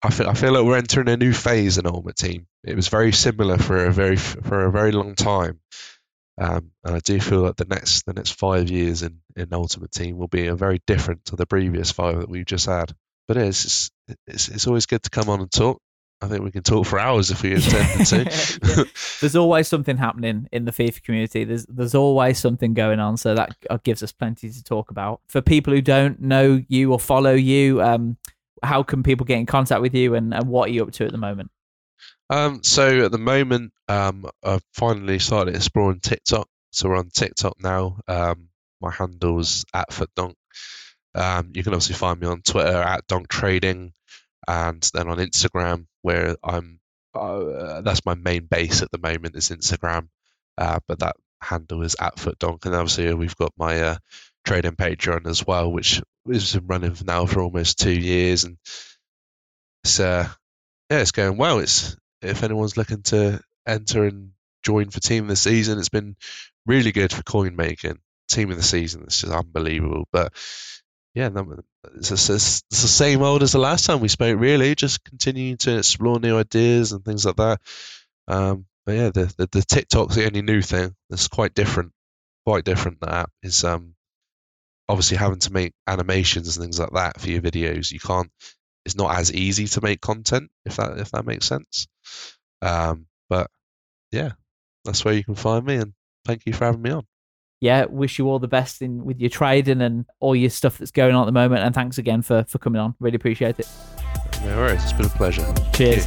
I feel I feel like we're entering a new phase in Ultimate Team. It was very similar for a very for a very long time, um, and I do feel like the next the next five years in, in Ultimate Team will be a very different to the previous five that we've just had. But it's it's it's always good to come on and talk. I think we can talk for hours if we intend to. There's always something happening in the FIFA community. There's there's always something going on, so that gives us plenty to talk about. For people who don't know you or follow you, um, how can people get in contact with you, and, and what are you up to at the moment? Um, so at the moment, um, I've finally started exploring TikTok. So we're on TikTok now. Um, my handle's at FootDonk. Um, you can obviously find me on Twitter at Donk Trading, and then on Instagram where I'm. Uh, that's my main base at the moment is Instagram, uh, but that handle is at FootDonk, and obviously we've got my uh, trading Patreon as well, which has been running now for almost two years, and it's uh, yeah, it's going well. It's if anyone's looking to enter and join for team of the season, it's been really good for coin making. Team of the season, it's just unbelievable. But yeah, it's, it's, it's, the same old as the last time we spoke. Really, just continuing to explore new ideas and things like that. Um, but yeah, the, the the TikTok's the only new thing It's quite different. Quite different. That is um, obviously having to make animations and things like that for your videos. You can't. It's not as easy to make content if that if that makes sense. Um, but yeah, that's where you can find me. And thank you for having me on yeah, wish you all the best in with your trading and all your stuff that's going on at the moment. And thanks again for for coming on. Really appreciate it. No worries. It's been a pleasure. Cheers.